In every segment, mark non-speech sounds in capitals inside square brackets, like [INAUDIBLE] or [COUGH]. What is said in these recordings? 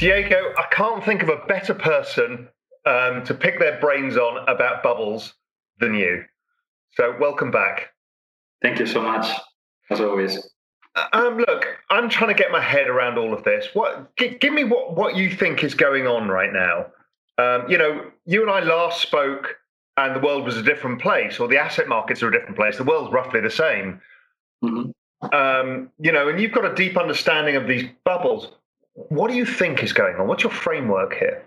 Diego, I can't think of a better person um, to pick their brains on about bubbles than you. So, welcome back. Thank you so much, as always. Um, look, I'm trying to get my head around all of this. What? G- give me what what you think is going on right now. Um, you know, you and I last spoke, and the world was a different place, or the asset markets are a different place. The world's roughly the same. Mm-hmm. Um, you know, and you've got a deep understanding of these bubbles. What do you think is going on? What's your framework here?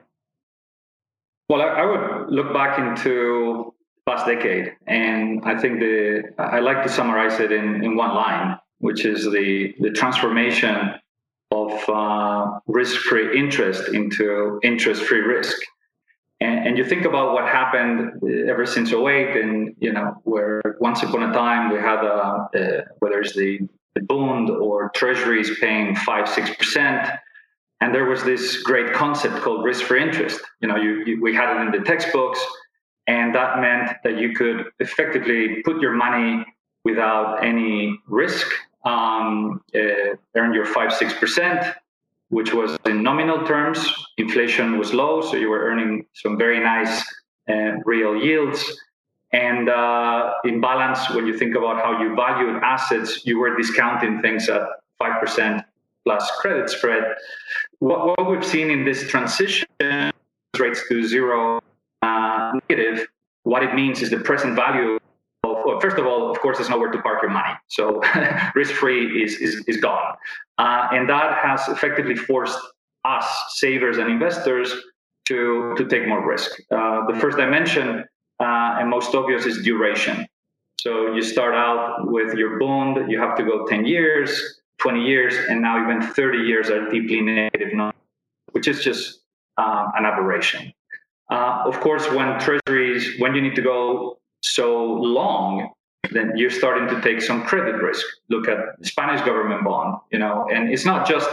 Well, I, I would look back into past decade, and I think the I like to summarize it in, in one line, which is the the transformation of uh, risk-free interest into interest-free risk. And, and, you think about what happened uh, ever since 08, and you know where once upon a time we had a, a whether it's the, the bond or treasuries paying five six percent and there was this great concept called risk-free interest. You know, you, you, we had it in the textbooks, and that meant that you could effectively put your money without any risk, um, uh, earn your five six percent, which was in nominal terms. Inflation was low, so you were earning some very nice uh, real yields. And uh, in balance, when you think about how you valued assets, you were discounting things at five percent plus credit spread. What, what we've seen in this transition rates to zero uh, negative, what it means is the present value of, well, first of all, of course, there's nowhere to park your money. So [LAUGHS] risk free is, is, is gone. Uh, and that has effectively forced us, savers and investors, to, to take more risk. Uh, the first dimension uh, and most obvious is duration. So you start out with your bond, you have to go 10 years. 20 years, and now even 30 years are deeply negative, which is just uh, an aberration. Uh, of course, when treasuries, when you need to go so long, then you're starting to take some credit risk. Look at the Spanish government bond, you know, and it's not just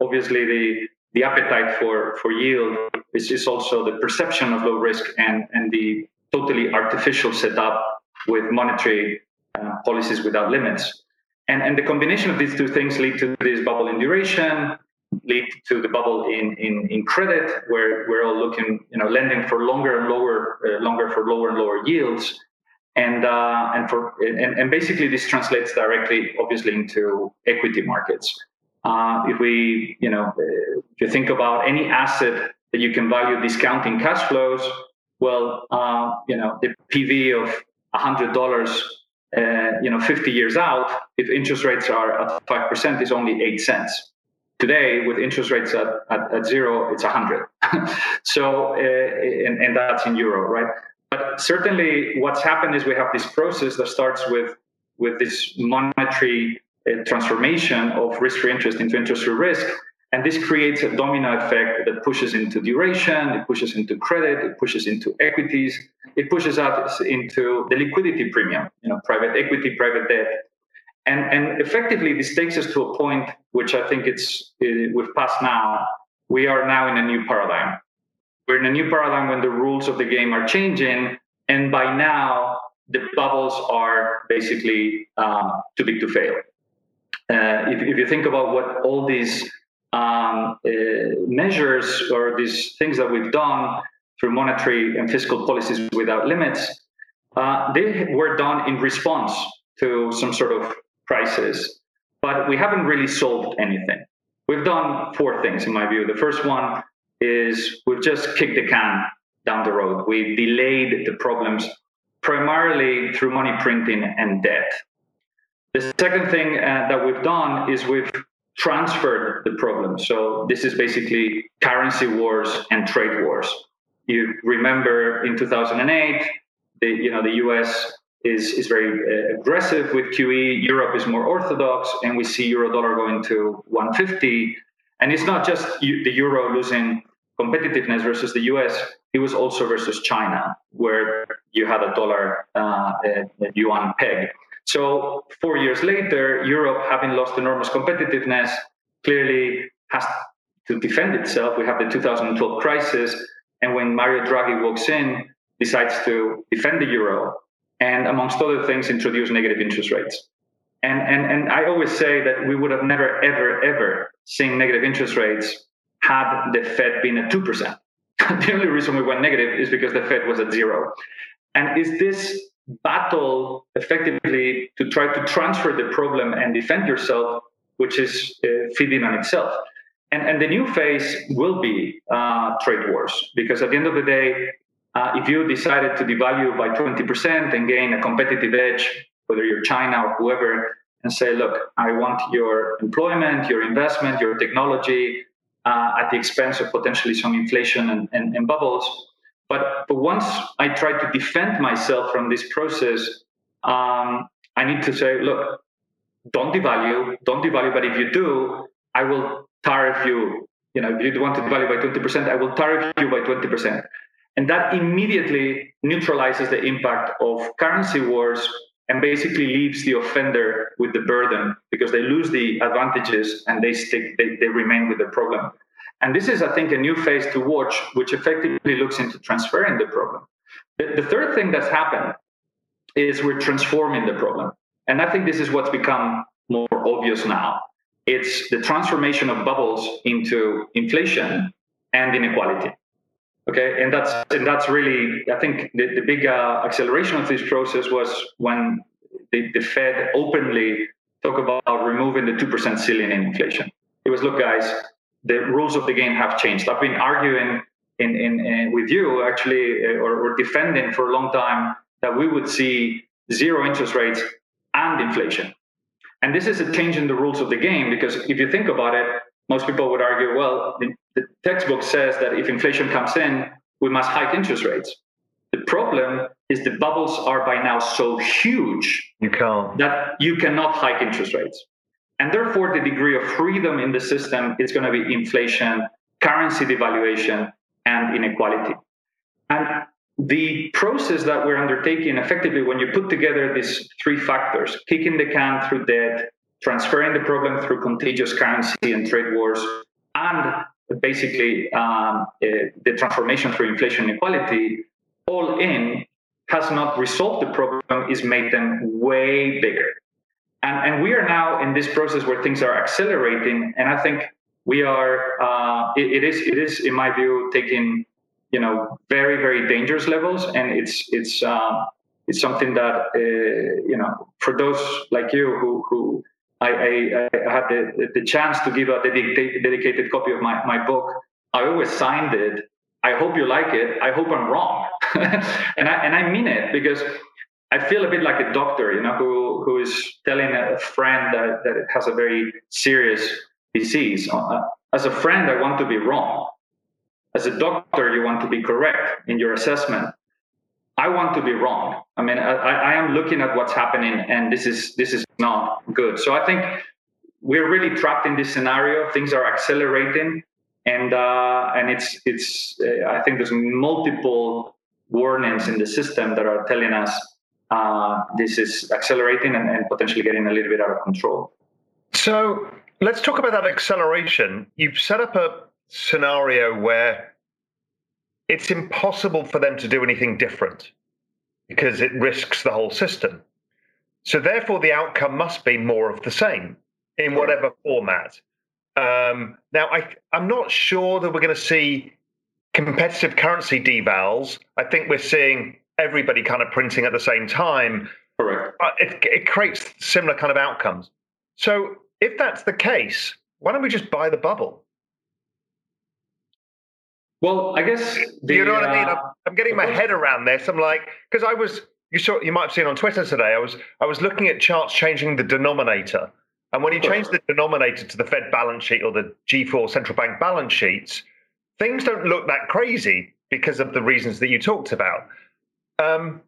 obviously the the appetite for for yield. It's just also the perception of low risk and and the totally artificial setup with monetary uh, policies without limits. And, and the combination of these two things lead to this bubble in duration, lead to the bubble in, in, in credit, where we're all looking, you know, lending for longer and lower, uh, longer for lower and lower yields. And, uh, and, for, and, and basically this translates directly, obviously, into equity markets. Uh, if we, you know, if you think about any asset that you can value discounting cash flows, well, uh, you know, the PV of $100 uh, you know, 50 years out, if interest rates are at 5%, is only 8 cents. Today, with interest rates at, at, at zero, it's 100. [LAUGHS] so, uh, and, and that's in euro, right? But certainly, what's happened is we have this process that starts with, with this monetary uh, transformation of risk-free interest into interest-free risk, and this creates a domino effect that pushes into duration, it pushes into credit, it pushes into equities, it pushes us into the liquidity premium, you know, private equity, private debt. And, and effectively, this takes us to a point which I think it's we've passed now. We are now in a new paradigm. We're in a new paradigm when the rules of the game are changing, and by now the bubbles are basically uh, too big to fail. Uh, if, if you think about what all these um, uh, measures or these things that we've done through monetary and fiscal policies without limits, uh, they were done in response to some sort of crisis, but we haven't really solved anything. We've done four things, in my view. The first one is we've just kicked the can down the road. We've delayed the problems primarily through money printing and debt. The second thing uh, that we've done is we've transferred the problem. So this is basically currency wars and trade wars. you remember in 2008, the you know the U.S. is is very uh, aggressive with QE. Europe is more orthodox, and we see euro dollar going to 150. And it's not just the euro losing competitiveness versus the US, it was also versus China, where you had a dollar uh, a yuan peg. So four years later, Europe, having lost enormous competitiveness, clearly has to defend itself. We have the 2012 crisis, and when Mario Draghi walks in, decides to defend the euro, and amongst other things, introduce negative interest rates. And, and, and I always say that we would have never, ever, ever seen negative interest rates had the Fed been at 2%. [LAUGHS] the only reason we went negative is because the Fed was at zero. And is this battle effectively to try to transfer the problem and defend yourself, which is uh, feeding on itself? And, and the new phase will be uh, trade wars, because at the end of the day, uh, if you decided to devalue by 20% and gain a competitive edge, whether you're China or whoever, and say, look, I want your employment, your investment, your technology uh, at the expense of potentially some inflation and, and, and bubbles. But, but once I try to defend myself from this process, um, I need to say, look, don't devalue, don't devalue. But if you do, I will tariff you. You know, if you want to devalue by 20%, I will tariff you by 20%. And that immediately neutralizes the impact of currency wars and basically leaves the offender with the burden because they lose the advantages and they stick they, they remain with the problem and this is i think a new phase to watch which effectively looks into transferring the problem. The, the third thing that's happened is we're transforming the problem. And i think this is what's become more obvious now. It's the transformation of bubbles into inflation and inequality. Okay, and that's and that's really I think the, the big uh, acceleration of this process was when the, the Fed openly talked about removing the two percent ceiling in inflation. It was look, guys, the rules of the game have changed. I've been arguing in, in, in with you actually, uh, or, or defending for a long time that we would see zero interest rates and inflation. And this is a change in the rules of the game because if you think about it, most people would argue, well, the, the textbook says that if inflation comes in, we must hike interest rates. The problem is the bubbles are by now so huge you that you cannot hike interest rates. And therefore, the degree of freedom in the system is going to be inflation, currency devaluation, and inequality. And the process that we're undertaking effectively, when you put together these three factors kicking the can through debt, transferring the problem through contagious currency and trade wars, and basically um, uh, the transformation through inflation inequality, all in has not resolved the problem, is made them way bigger. And, and we are now in this process where things are accelerating, and I think we are. Uh, it, it is. It is, in my view, taking you know very very dangerous levels, and it's it's um, it's something that uh, you know for those like you who who I, I, I had the, the chance to give a dedicated, dedicated copy of my, my book. I always signed it. I hope you like it. I hope I'm wrong. [LAUGHS] and, I, and I mean it because I feel a bit like a doctor, you know, who, who is telling a friend that, that has a very serious disease. Uh, as a friend, I want to be wrong. As a doctor, you want to be correct in your assessment. I want to be wrong. I mean, I, I, am looking at what's happening, and this is this is not good. So I think we're really trapped in this scenario. Things are accelerating, and uh, and it's it's. Uh, I think there's multiple warnings in the system that are telling us uh, this is accelerating and, and potentially getting a little bit out of control. So let's talk about that acceleration. You've set up a scenario where it's impossible for them to do anything different because it risks the whole system. So, therefore, the outcome must be more of the same in whatever format. Um, now, I, I'm not sure that we're going to see competitive currency devals. I think we're seeing everybody kind of printing at the same time. Correct. It, it creates similar kind of outcomes. So, if that's the case, why don't we just buy the bubble? Well, I guess the, you know what uh, I mean. I'm, I'm getting my head around this. I'm like, because I was you saw you might have seen on Twitter today. I was I was looking at charts changing the denominator, and when you change the denominator to the Fed balance sheet or the G4 central bank balance sheets, things don't look that crazy. because of the reasons that you talked about. Um,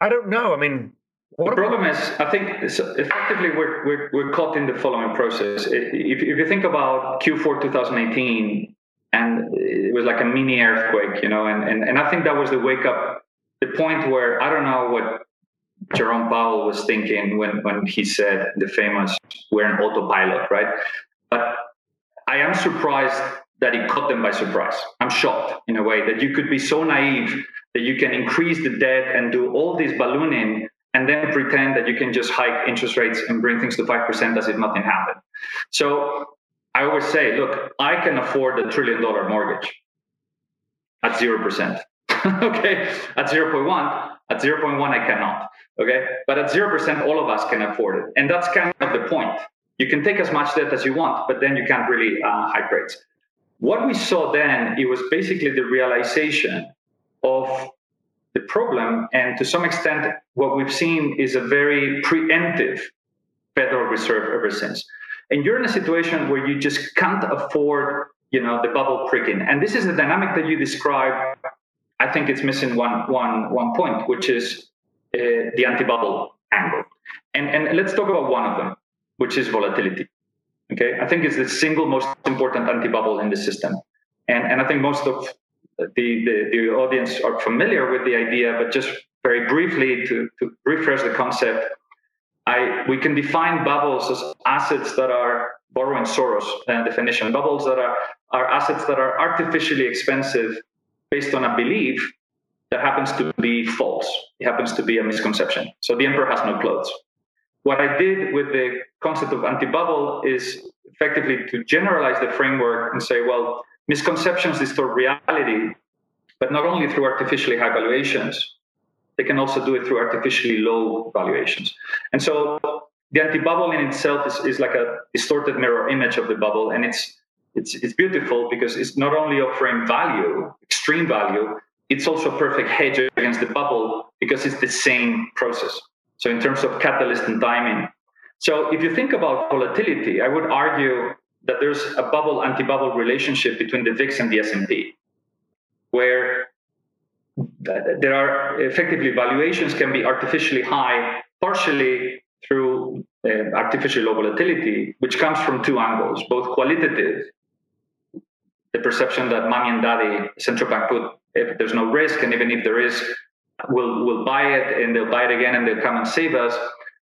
I don't know. I mean, what the problem is, I think effectively we're, we're, we're caught in the following process. If, if you think about Q4 2018, and it was like a mini earthquake, you know, and, and, and I think that was the wake up, the point where I don't know what Jerome Powell was thinking when, when he said the famous, we're an autopilot, right? But I am surprised that it caught them by surprise. I'm shocked in a way that you could be so naive that you can increase the debt and do all this ballooning and then pretend that you can just hike interest rates and bring things to 5% as if nothing happened. So I always say, look, I can afford a trillion dollar mortgage at 0%. [LAUGHS] okay, at 0.1, at 0.1, I cannot. Okay, but at 0%, all of us can afford it. And that's kind of the point. You can take as much debt as you want, but then you can't really uh, hike rates. What we saw then, it was basically the realization of the problem. And to some extent, what we've seen is a very preemptive Federal Reserve ever since. And you're in a situation where you just can't afford, you know, the bubble pricking. And this is the dynamic that you describe. I think it's missing one, one, one point, which is uh, the anti-bubble angle. And, and let's talk about one of them, which is volatility. Okay, I think it's the single most important anti-bubble in the system. And, and I think most of the, the, the audience are familiar with the idea, but just very briefly to, to refresh the concept, I, we can define bubbles as assets that are borrowing Soros uh, definition. Bubbles that are, are assets that are artificially expensive based on a belief that happens to be false. It happens to be a misconception. So the emperor has no clothes. What I did with the concept of anti-bubble is effectively to generalize the framework and say, well, misconceptions distort reality, but not only through artificially high valuations, they can also do it through artificially low valuations. And so the anti-bubble in itself is, is like a distorted mirror image of the bubble, and it's it's it's beautiful because it's not only offering value, extreme value, it's also a perfect hedge against the bubble because it's the same process. So in terms of catalyst and timing. So if you think about volatility, I would argue that there's a bubble anti-bubble relationship between the VIX and the S&P, where there are effectively valuations can be artificially high, partially through uh, artificial low volatility, which comes from two angles, both qualitative, the perception that mommy and daddy, central bank put, if there's no risk, and even if there is, we'll, we'll buy it and they'll buy it again and they'll come and save us,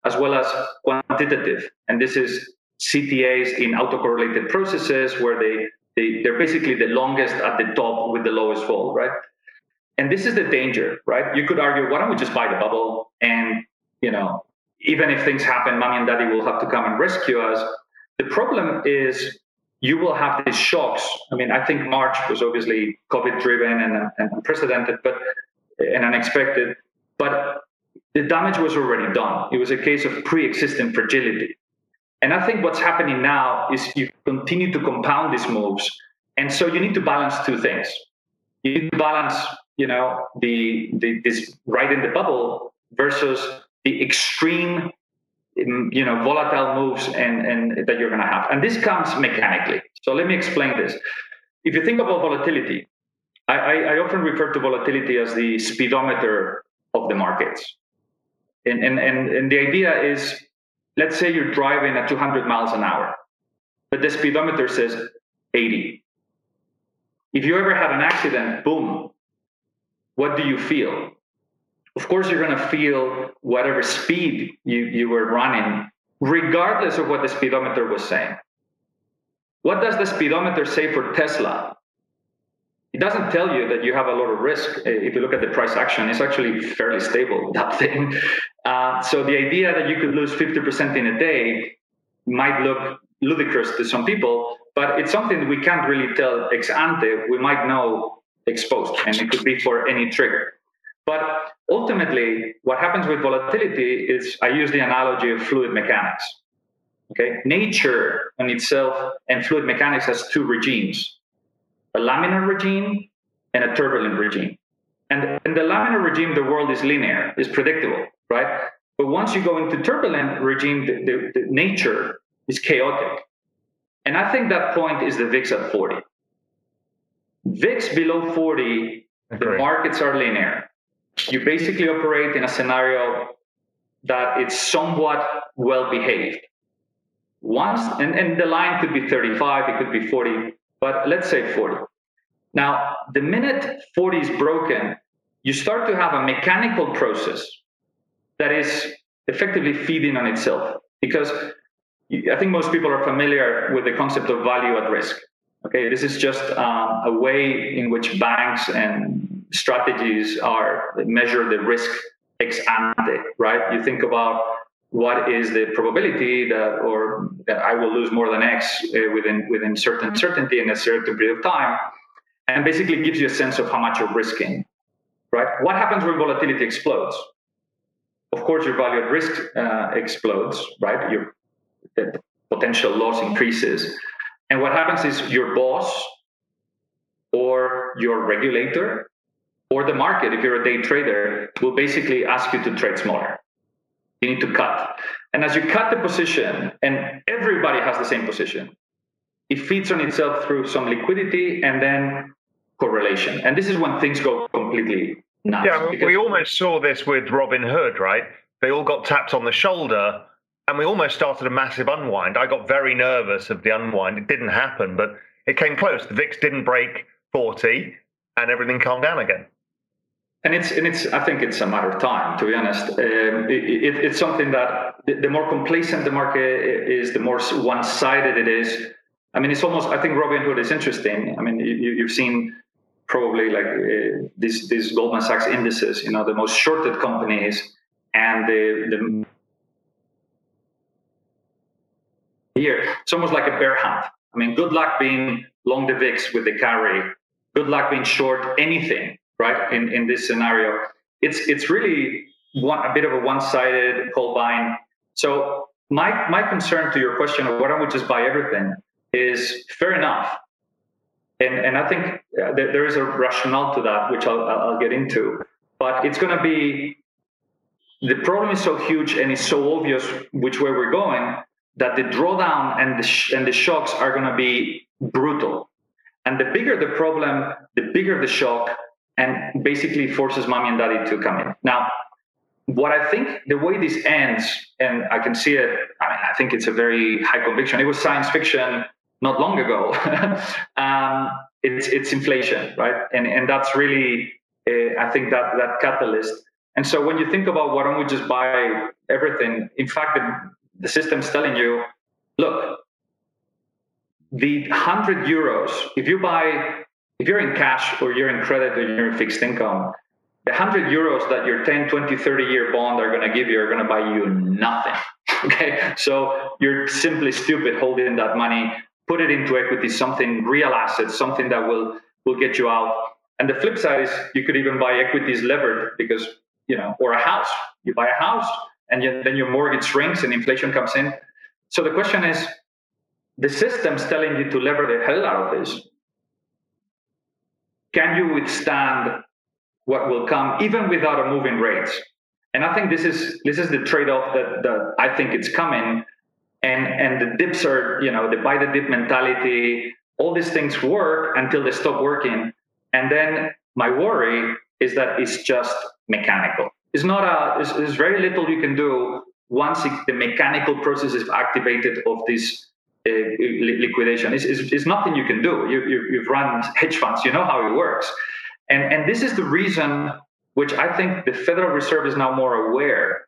as well as quantitative. And this is CTAs in autocorrelated processes where they, they, they're basically the longest at the top with the lowest fall, right? And this is the danger, right? You could argue, why don't we just buy the bubble? And, you know, even if things happen, mommy and daddy will have to come and rescue us. The problem is you will have these shocks. I mean, I think March was obviously COVID driven and, and unprecedented, but and unexpected. But the damage was already done. It was a case of pre-existing fragility. And I think what's happening now is you continue to compound these moves. And so you need to balance two things. You need to balance you know the, the this right in the bubble versus the extreme mm, you know volatile moves and and that you're going to have and this comes mechanically so let me explain this if you think about volatility I, I, I often refer to volatility as the speedometer of the markets and, and and and the idea is let's say you're driving at 200 miles an hour but the speedometer says 80 if you ever had an accident boom what do you feel? Of course, you're going to feel whatever speed you, you were running, regardless of what the speedometer was saying. What does the speedometer say for Tesla? It doesn't tell you that you have a lot of risk. If you look at the price action, it's actually fairly stable, [LAUGHS] that thing. Uh, so the idea that you could lose 50% in a day might look ludicrous to some people, but it's something we can't really tell ex ante. We might know ex post, and it could be for any trigger. But ultimately, what happens with volatility is I use the analogy of fluid mechanics. Okay, nature in itself and fluid mechanics has two regimes: a laminar regime and a turbulent regime. And in the laminar regime, the world is linear, is predictable, right? But once you go into turbulent regime, the, the, the nature is chaotic. And I think that point is the VIX at 40. VIX below 40, the markets are linear. You basically operate in a scenario that it's somewhat well behaved. Once, and, and the line could be 35, it could be 40, but let's say 40. Now, the minute 40 is broken, you start to have a mechanical process that is effectively feeding on itself. Because I think most people are familiar with the concept of value at risk. Okay, this is just um, a way in which banks and strategies are measure the risk ex ante, right? You think about what is the probability that or that I will lose more than X uh, within within certain mm-hmm. certainty in a certain period of time, and basically gives you a sense of how much you're risking, right? What happens when volatility explodes? Of course, your value at risk uh, explodes, right? Your the potential loss increases, and what happens is your boss or your regulator or the market, if you're a day trader, will basically ask you to trade smaller. You need to cut. And as you cut the position, and everybody has the same position, it feeds on itself through some liquidity and then correlation. And this is when things go completely nuts. Yeah, we almost saw this with Robinhood, right? They all got tapped on the shoulder and we almost started a massive unwind. I got very nervous of the unwind. It didn't happen, but it came close. The VIX didn't break 40 and everything calmed down again and it's and it's I think it's a matter of time to be honest. Um, it, it, it's something that the, the, more complacent the market is, the more one-sided it is. I mean, it's almost. I think Robinhood is interesting. I mean, you, have seen probably like uh, these these Goldman Sachs indices. You know, the most shorted companies and the the here. It's almost like a bear hunt. I mean, good luck being long the VIX with the carry. Good luck being short anything right? In in this scenario, it's it's really one a bit of a one-sided call buying. So my my concern to your question of why don't we just buy everything is fair enough, and and I think uh, there is a rationale to that which I'll I'll get into, but it's going to be the problem is so huge and it's so obvious which way we're going that the drawdown and the sh- and the shocks are going to be brutal. And the bigger the problem, the bigger the shock, and basically forces mommy and daddy to come in. Now, what I think the way this ends, and I can see it, I mean, I think it's a very high conviction. It was science fiction not long ago. [LAUGHS] um, it's it's inflation, right? And and that's really, uh, I think that that catalyst. And so when you think about why don't we just buy everything? In fact, the, the system's telling you, look, the hundred euros. If you buy if you're in cash or you're in credit or you're in fixed income, the 100 euros that your 10, 20, 30 year bond are going to give you are going to buy you nothing. [LAUGHS] Okay. So you're simply stupid holding that money, put it into equity, something real assets, something that will, will get you out. And the flip side is you could even buy equities levered because, you know, or a house. You buy a house and you, then your mortgage shrinks and inflation comes in. So the question is the system's telling you to lever the hell out of this can you withstand what will come even without a moving rates? And I think this is this is the trade-off that, that I think it's coming. And and the dips are, you know, the buy the dip mentality, all these things work until they stop working. And then my worry is that it's just mechanical. It's not a there's, very little you can do once it, the mechanical process is activated of this uh, liquidation. It's, it's, it's, nothing you can do. You, you, you've run hedge funds, you know how it works. And, and this is the reason which I think the Federal Reserve is now more aware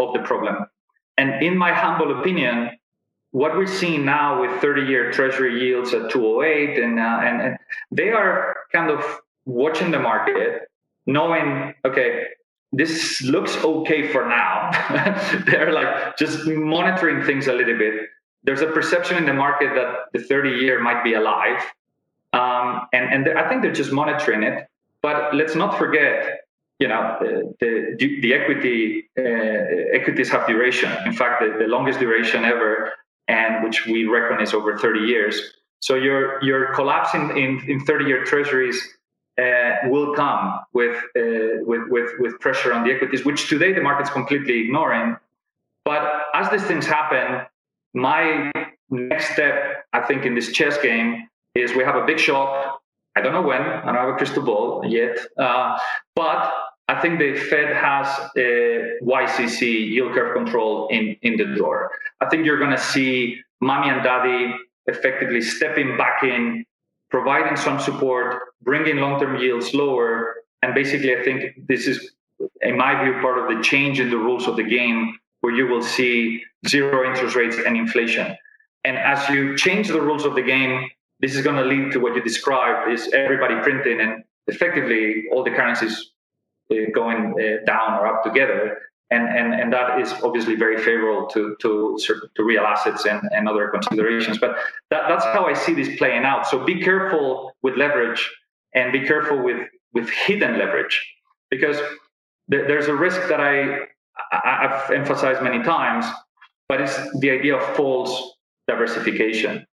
of the problem. And in my humble opinion, what we're seeing now with 30-year Treasury yields at 208, and, uh, and, and they are kind of watching the market, knowing, okay, this looks okay for now. [LAUGHS] They're like just monitoring things a little bit there's a perception in the market that the 30 year might be alive. Um, and and I think they're just monitoring it. But let's not forget, you know, the the, the equity uh, equities have duration. In fact, the, the longest duration ever, and which we reckon is over 30 years. So your your collapse in, in, in 30 year treasuries uh, will come with, uh, with with with pressure on the equities, which today the market's completely ignoring. But as these things happen, my next step, I think, in this chess game is we have a big shock. I don't know when. I don't have a crystal ball yet. Uh, but I think the Fed has a YCC yield curve control in, in the door. I think you're going to see mommy and daddy effectively stepping back in, providing some support, bringing long term yields lower. And basically, I think this is, in my view, part of the change in the rules of the game where you will see zero interest rates and inflation. And as you change the rules of the game, this is going to lead to what you described is everybody printing and effectively all the currencies going uh, down or up together. And, and, and that is obviously very favorable to, to, to real assets and, and other considerations. But that, that's how I see this playing out. So be careful with leverage and be careful with, with hidden leverage because th- there's a risk that I, I've emphasized many times, but it's the idea of false diversification.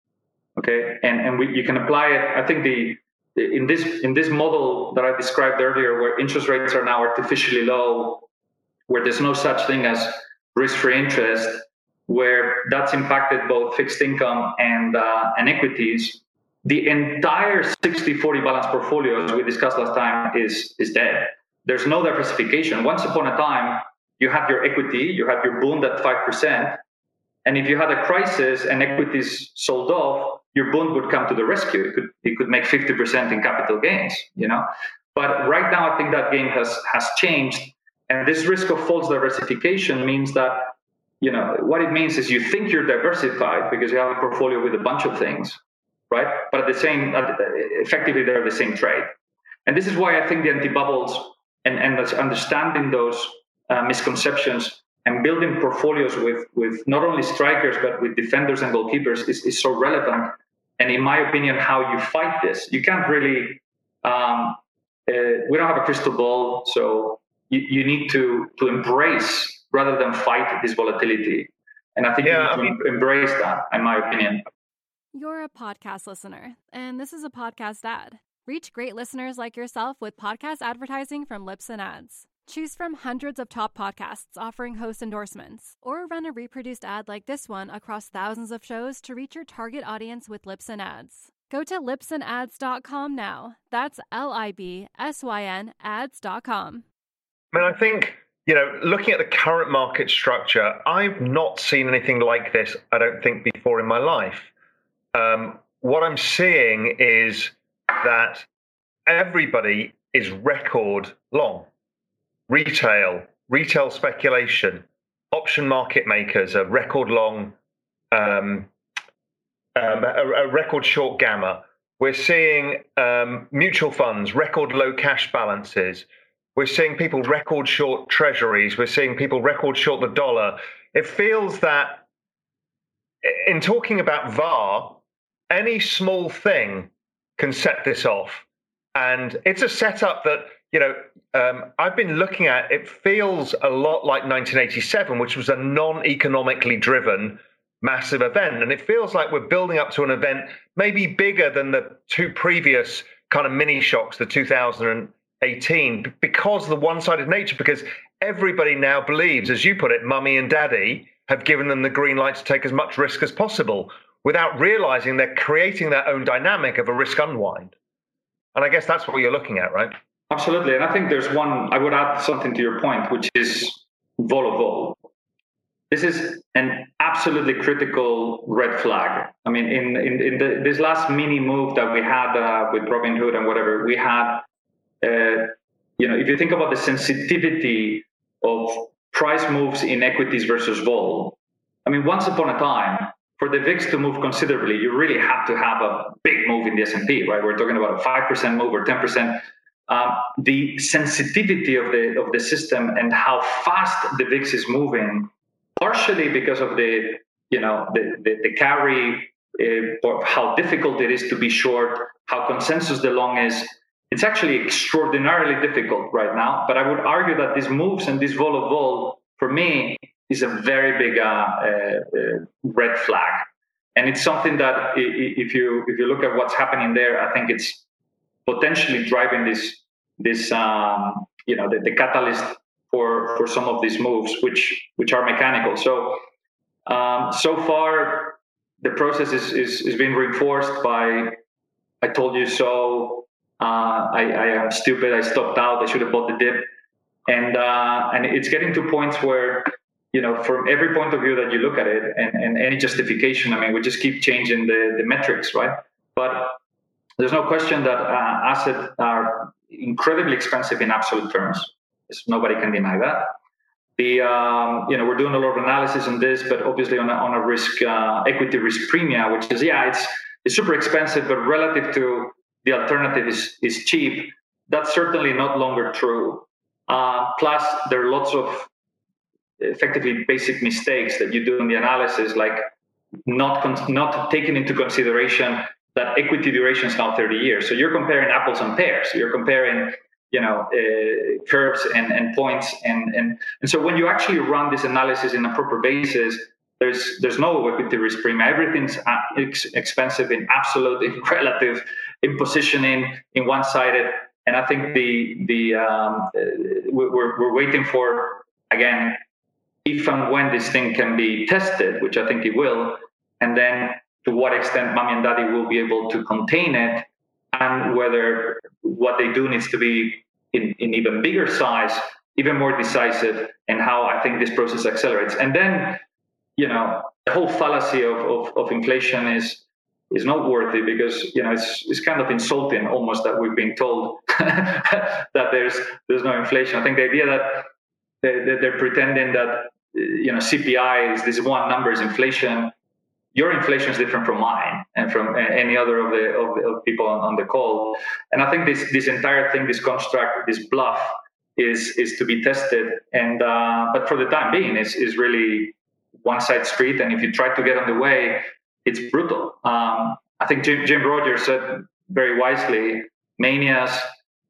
Okay, and and we, you can apply it. I think the in this in this model that I described earlier, where interest rates are now artificially low, where there's no such thing as risk-free interest, where that's impacted both fixed income and uh, and equities. The entire 60-40 balance portfolio, as we discussed last time, is is dead. There's no diversification. Once upon a time, you had your equity, you had your bond at five percent, and if you had a crisis and equities sold off, your bond would come to the rescue. It could it could make 50% in capital gains, you know. But right now I think that game has has changed. And this risk of false diversification means that, you know, what it means is you think you're diversified because you have a portfolio with a bunch of things, right? But at the same effectively they're the same trade. And this is why I think the anti-bubbles and, and understanding those uh, misconceptions and building portfolios with with not only strikers but with defenders and goalkeepers is, is so relevant and in my opinion how you fight this you can't really um, uh, we don't have a crystal ball so you, you need to to embrace rather than fight this volatility. And i think yeah, you need to embrace that in my opinion. You're a podcast listener and this is a podcast ad. Reach great listeners like yourself with podcast advertising from Libsyn Ads Choose from hundreds of top podcasts offering host endorsements, or run a reproduced ad like this one across thousands of shows to reach your target audience with Libsyn Ads. Go to libsynads.com now. That's L I B S Y N ads.com. I mean, I think, you know, looking at the current market structure, I've not seen anything like this, I don't think, before in my life. Um, what I'm seeing is that everybody is record long retail, retail speculation, option market makers, a record long, um, um, a, a, record short gamma. We're seeing um, mutual funds, record low cash balances. We're seeing people record short treasuries. We're seeing people record short the dollar. It feels that in talking about VAR, any small thing can set this off. And it's a setup that you know, um, I've been looking at it feels a lot like 1987, which was a non-economically driven massive event, and it feels like we're building up to an event maybe bigger than the two previous kind of mini shocks, the 2018, because of the one-sided nature. Because everybody now believes, as you put it, mummy and daddy have given them the green light to take as much risk as possible, without realizing they're creating their own dynamic of a risk unwind. And I guess that's what you're looking at, right? Absolutely. And I think there's one, I would add something to your point, which is vol vol. This is an absolutely critical red flag. I mean, in, in, in the, this last mini move that we had uh, with Robinhood and whatever, we had, uh, you know, if you think about the sensitivity of price moves in equities versus vol, I mean, once upon a time, for the VIX to move considerably, you really have to have a big move in the S&P, right? We're talking about a 5% move or 10% um, the sensitivity of the of the system and how fast the VIX is moving, partially because of the you know the the, the carry, uh, how difficult it is to be short, how consensus the long is. It's actually extraordinarily difficult right now. But I would argue that these moves and this vol of vol, for me, is a very big uh, uh, uh red flag. And it's something that if you if you look at what's happening there, I think it's potentially driving this this um, you know the, the, catalyst for for some of these moves which which are mechanical so um, so far the process is, is is being reinforced by i told you so Uh, I, I, am stupid. I stopped out. I should have bought the dip. And uh, and it's getting to points where you know from every point of view that you look at it and, and any justification. I mean, we just keep changing the the metrics, right? But there's no question that uh, assets are incredibly expensive in absolute terms. Nobody can deny that. The um, you know we're doing a lot of analysis on this, but obviously on a, on a risk uh, equity risk premium, which is yeah, it's it's super expensive, but relative to the alternative is is cheap. That's certainly not longer true. Uh, plus, there are lots of effectively basic mistakes that you do in the analysis, like not con- not taking into consideration that equity duration is now 30 years. So you're comparing apples and pears. You're comparing you know uh, curves and, and points and, and and so when you actually run this analysis in a proper basis there's there's no equity risk premium everything's ex- expensive in absolute [LAUGHS] in relative in positioning in one sided and i think the the um, uh, we're, we're waiting for again if and when this thing can be tested which i think it will and then to what extent mommy and daddy will be able to contain it and whether what they do needs to be in, in even bigger size, even more decisive, and how I think this process accelerates. And then, you know, the whole fallacy of, of, of inflation is is not worthy because you know it's it's kind of insulting almost that we've been told [LAUGHS] that there's there's no inflation. I think the idea that they, they're pretending that you know CPI is this one number is inflation your inflation is different from mine and from any other of the of, the, of people on, on, the call. And I think this this entire thing, this construct, this bluff, is is to be tested. And uh, but for the time being, is is really one side street. And if you try to get on the way, it's brutal. Um, I think Jim, Jim Rogers said very wisely, manias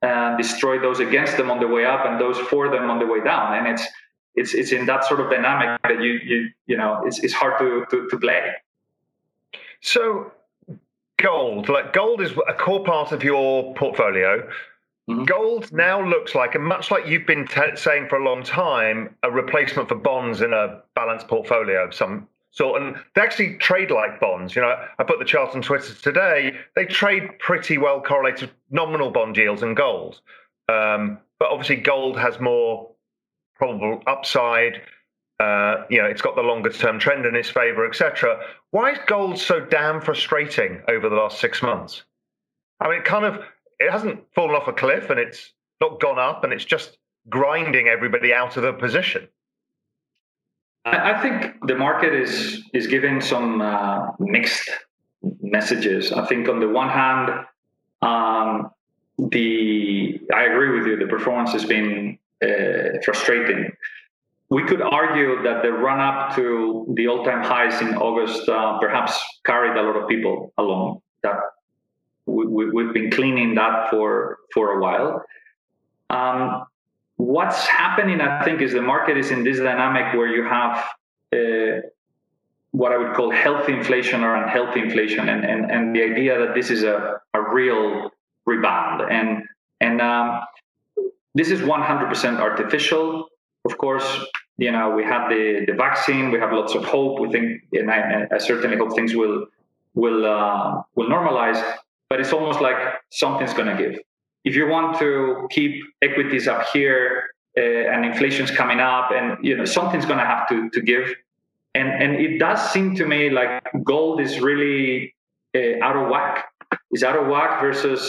uh, destroy those against them on the way up and those for them on the way down. And it's it's it's in that sort of dynamic that you you you know it's it's hard to to, to play. So, gold, like gold is a core part of your portfolio. Mm-hmm. Gold now looks like, and much like you've been t- saying for a long time, a replacement for bonds in a balanced portfolio of some sort. And they actually trade like bonds. You know, I put the chart on Twitter today. They trade pretty well correlated nominal bond yields and gold. Um, but obviously, gold has more probable upside uh, you know, it's got the longer term trend in its favor, etc. Why is gold so damn frustrating over the last six months? I mean, it kind of it hasn't fallen off a cliff and it's not gone up and it's just grinding everybody out of a position. I think the market is is giving some uh, mixed messages. I think on the one hand, um, the I agree with you. The performance has been uh, frustrating we could argue that the run up to the all time highs in August uh, perhaps carried a lot of people along. That we, have been cleaning that for for a while. Um, what's happening, I think, is the market is in this dynamic where you have uh, what I would call healthy inflation or unhealthy inflation, and and, and the idea that this is a, a real rebound, and and um, this is 100% artificial of course, you know, we have the, the vaccine, we have lots of hope. We think, and I, I certainly hope things will will uh, will normalize. But it's almost like something's going to give. If you want to keep equities up here uh, and inflation's coming up, and you know something's going to have to to give. And and it does seem to me like gold is really uh, out of whack. Is out of whack versus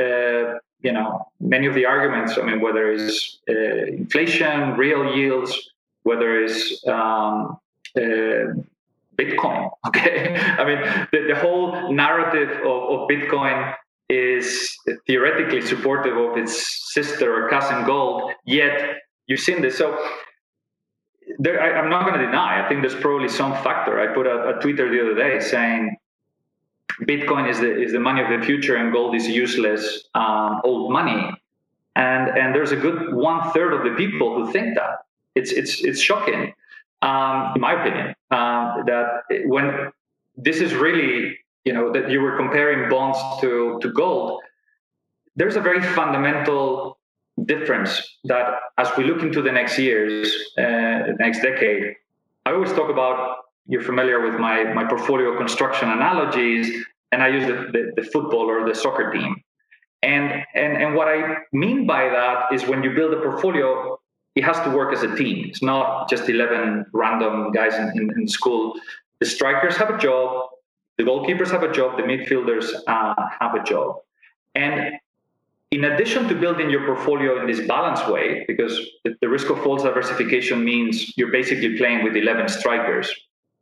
uh, you know many of the arguments. I mean, whether it's uh, inflation, real yields, whether it's um, uh, Bitcoin. [LAUGHS] Okay, I mean the, the whole narrative of, of Bitcoin is theoretically supportive of its sister or cousin gold. Yet you've seen this, so. There, I, am not going to deny. I think there's probably some factor. I put a, a Twitter the other day saying Bitcoin is the is the money of the future, and gold is useless um, old money. And and there's a good one third of the people who think that. It's it's it's shocking, um, in my opinion, um, that when this is really you know that you were comparing bonds to to gold. There's a very fundamental difference that as we look into the next years, uh, next decade, I always talk about you're familiar with my, my portfolio construction analogies, and I use the, the, the football or the soccer team. And, and, and what I mean by that is when you build a portfolio, it has to work as a team. It's not just 11 random guys in, in, in school. The strikers have a job, the goalkeepers have a job, the midfielders uh, have a job. And in addition to building your portfolio in this balanced way, because the, the risk of false diversification means you're basically playing with 11 strikers,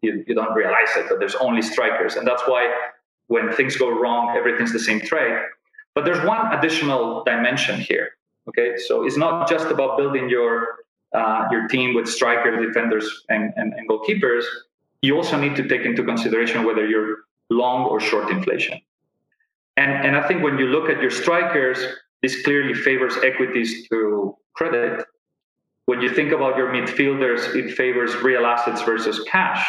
you, you don't realize it, but there's only strikers. And that's why when things go wrong, everything's the same trade. But there's one additional dimension here. Okay, so it's not just about building your uh, your team with strikers, defenders, and, and, and goalkeepers. You also need to take into consideration whether you're long or short inflation. And, and I think when you look at your strikers, this clearly favors equities to credit. When you think about your midfielders, it favors real assets versus cash.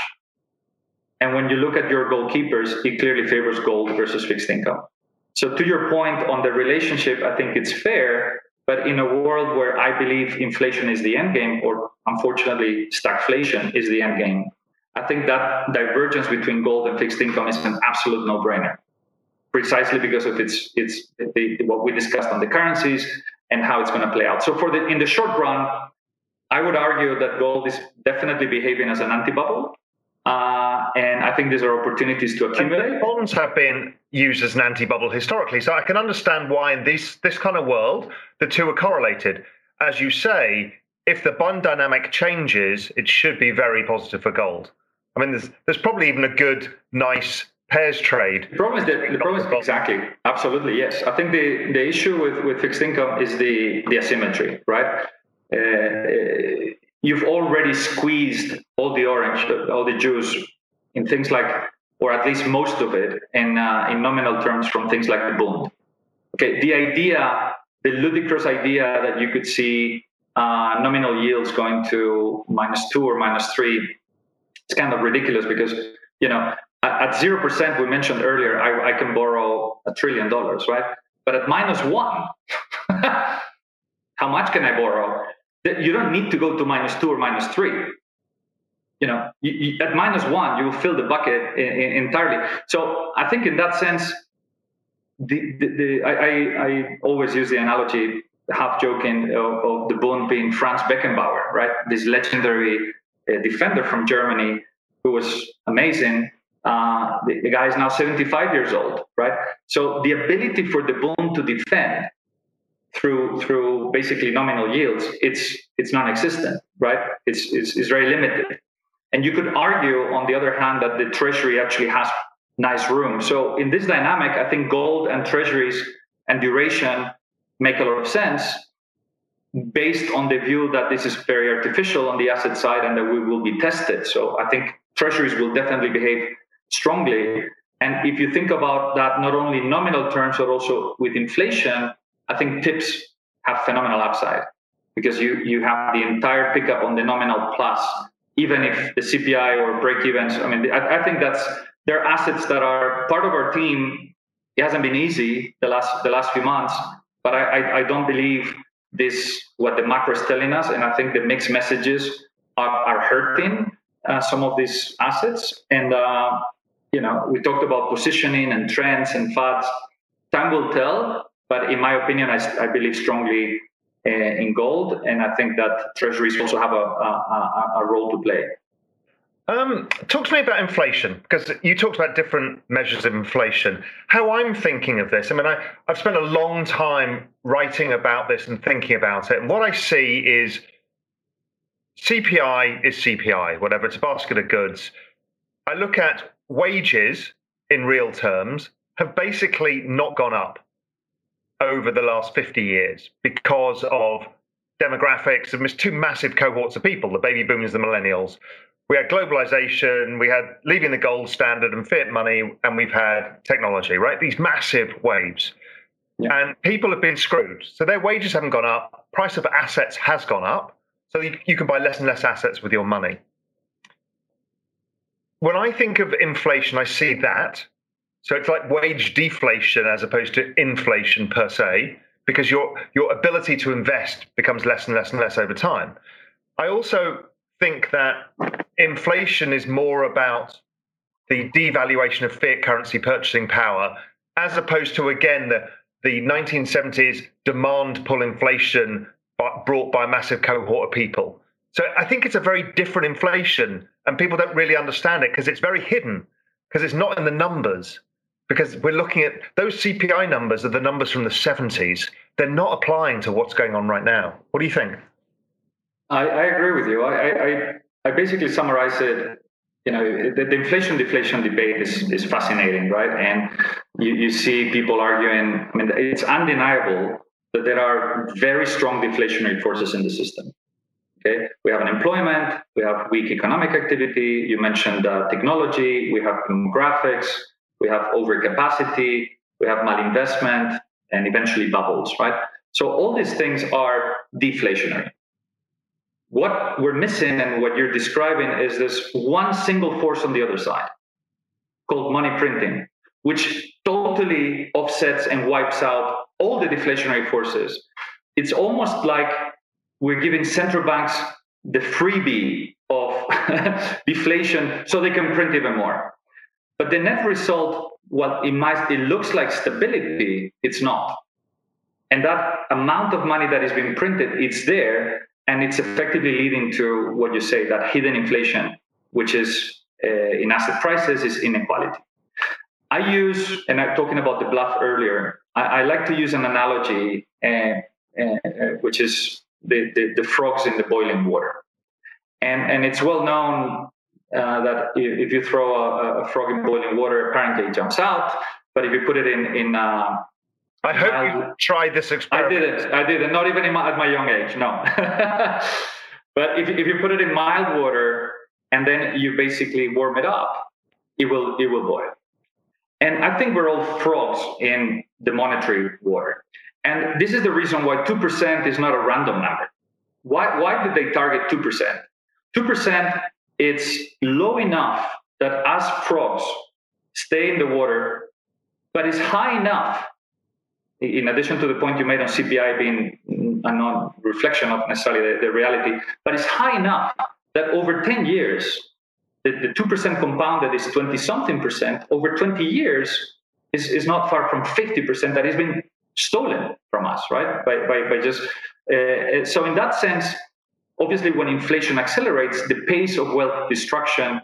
And when you look at your goalkeepers, it clearly favors gold versus fixed income. So, to your point on the relationship, I think it's fair. But in a world where I believe inflation is the end game, or unfortunately, stagflation is the end game, I think that divergence between gold and fixed income is an absolute no brainer precisely because of its its the, what we discussed on the currencies and how it's going to play out. So for the in the short run, I would argue that gold is definitely behaving as an anti-bubble. Uh, and I think these are opportunities to accumulate. bonds have been used as an anti-bubble historically, so I can understand why in this this kind of world the two are correlated. As you say, if the bond dynamic changes, it should be very positive for gold. I mean, there's there's probably even a good, nice pairs trade. The problem is that the problem is exactly, absolutely, yes. I think the, the issue with, with fixed income is the, the asymmetry, right? Uh, you've already squeezed all the orange, all the juice in things like, or at least most of it, in, uh, in nominal terms from things like the Bund. Okay, the idea, the ludicrous idea that you could see uh, nominal yields going to minus two or minus three, it's kind of ridiculous because you know at zero percent, we mentioned earlier, I, I, can borrow a trillion dollars, right? But at minus one, [LAUGHS] how much can I borrow? You don't need to go to minus two or minus three. You know, you, you, at minus one, you will fill the bucket in, in, entirely. So I think in that sense, the, the, the I, I, I, always use the analogy, half joking, of, of the Bund being Franz Beckenbauer, right? This legendary uh, defender from Germany who was amazing uh, the, the, guy is now 75 years old, right? So the ability for the Bund to defend through through basically nominal yields, it's it's non-existent, right? It's, it's, it's very limited. And you could argue, on the other hand, that the treasury actually has nice room. So in this dynamic, I think gold and treasuries and duration make a lot of sense based on the view that this is very artificial on the asset side and that we will be tested. So I think treasuries will definitely behave strongly. And if you think about that, not only in nominal terms, but also with inflation, I think TIPS have phenomenal upside because you, you have the entire pickup on the nominal plus, even if the CPI or break evens. I mean, I, I think that's there are assets that are part of our team. It hasn't been easy the last the last few months, but I, I, I don't believe this what the macro is telling us, and I think the mixed messages are, are hurting uh, some of these assets. And uh, you know, we talked about positioning and trends and fads. Time will tell, but in my opinion, I, I believe strongly uh, in gold, and I think that treasuries also have a, a, a role to play. Um, talk to me about inflation because you talked about different measures of inflation. How I'm thinking of this, I mean, I, I've spent a long time writing about this and thinking about it. And what I see is CPI is CPI, whatever, it's a basket of goods. I look at wages in real terms have basically not gone up over the last 50 years because of demographics of two massive cohorts of people the baby boomers, the millennials. We had globalization, we had leaving the gold standard and fiat money, and we've had technology, right? These massive waves. Yeah. And people have been screwed. So their wages haven't gone up, price of assets has gone up. So you, you can buy less and less assets with your money when I think of inflation, I see that. So it's like wage deflation as opposed to inflation per se, because your your ability to invest becomes less and less and less over time. I also think that inflation is more about the devaluation of fiat currency purchasing power, as opposed to again the the 1970s demand pull inflation brought by a massive cohort of people. So I think it's a very different inflation, and people don't really understand it because it's very hidden, because it's not in the numbers. Because we're looking at those CPI numbers are the numbers from the 70s. They're not applying to what's going on right now. What do you think? I, I agree with you. I, I, I basically summarize it you know the, the, inflation deflation debate is, is fascinating right and you, you see people arguing i mean it's undeniable that there are very strong deflationary forces in the system okay we have unemployment we have weak economic activity you mentioned uh, technology we have demographics we have overcapacity we have malinvestment and eventually bubbles right so all these things are deflationary what we're missing and what you're describing is this one single force on the other side called money printing, which totally offsets and wipes out all the deflationary forces. It's almost like we're giving central banks the freebie of [LAUGHS] deflation so they can print even more. But the net result, what it might it looks like stability, it's not. And that amount of money that is being printed, it's there, and it's effectively leading to what you say that hidden inflation, which is uh, in asset prices, is inequality. I use, and I'm talking about the bluff earlier. I, I like to use an analogy, uh, uh, which is the, the, the, frogs in the boiling water, and and it's well known uh, that if, if, you throw a, a, frog in boiling water, apparently it jumps out. But if you put it in in uh, I hope uh, you tried this experiment. I didn't. I didn't. Not even my, at my young age. No. [LAUGHS] but if if you put it in mild water and then you basically warm it up, it will it will boil. And I think we're all frogs in the monetary water. And this is the reason why 2% is not a random number. Why, why did they target 2%? 2% it's low enough that as frogs stay in the water, but it's high enough in addition to the point you made on CPI being a non-reflection of necessarily the, the, reality, but it's high enough that over 10 years, the, the 2% compounded is 20 something percent. Over 20 years is, is not far from 50% that has been stolen from us, right? By, by, by just, uh, so in that sense, obviously when inflation accelerates, the pace of wealth destruction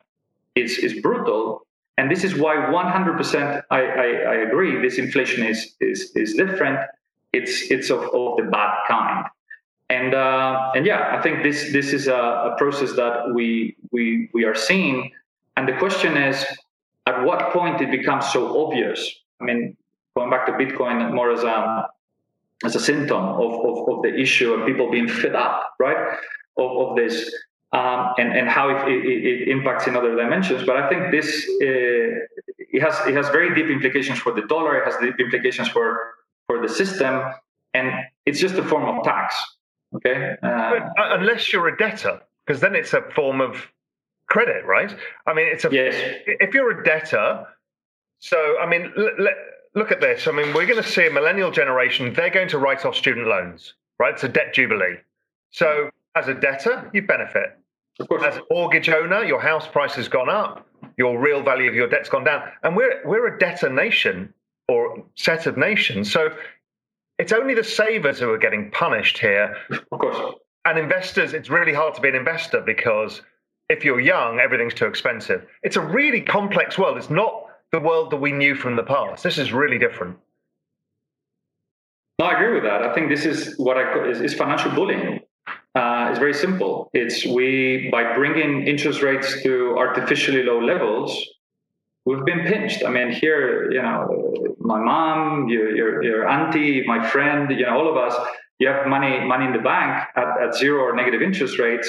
is, is brutal and this is why 100% I, I, I, agree this inflation is, is, is different. It's, it's of, of the bad kind. And, uh, and yeah, I think this, this is a, a process that we, we, we are seeing. And the question is, at what point it becomes so obvious? I mean, going back to Bitcoin more as a, as a symptom of, of, of the issue and people being fed up, right, of, of this um, and and how it, it, it, impacts in other dimensions. But I think this uh, it has it has very deep implications for the dollar. It has deep implications for for the system, and it's just a form of tax. Okay, uh, uh unless you're a debtor, because then it's a form of credit, right? I mean, it's a yes. If you're a debtor, so I mean, l- l- look at this. I mean, we're going to see a millennial generation. They're going to write off student loans, right? It's a debt jubilee. So as a debtor, you benefit. As a mortgage owner, your house price has gone up, your real value of your debt's gone down, and we're we're a debtor nation or set of nations. So it's only the savers who are getting punished here. Of course. And investors, it's really hard to be an investor because if you're young, everything's too expensive. It's a really complex world. It's not the world that we knew from the past. This is really different. No, I agree with that. I think this is what I is, is financial bullying. Uh, it's very simple. It's we by bringing interest rates to artificially low levels, we've been pinched. I mean, here, you know, my mom, your your, your auntie, my friend, you know, all of us, you have money money in the bank at, at zero or negative interest rates,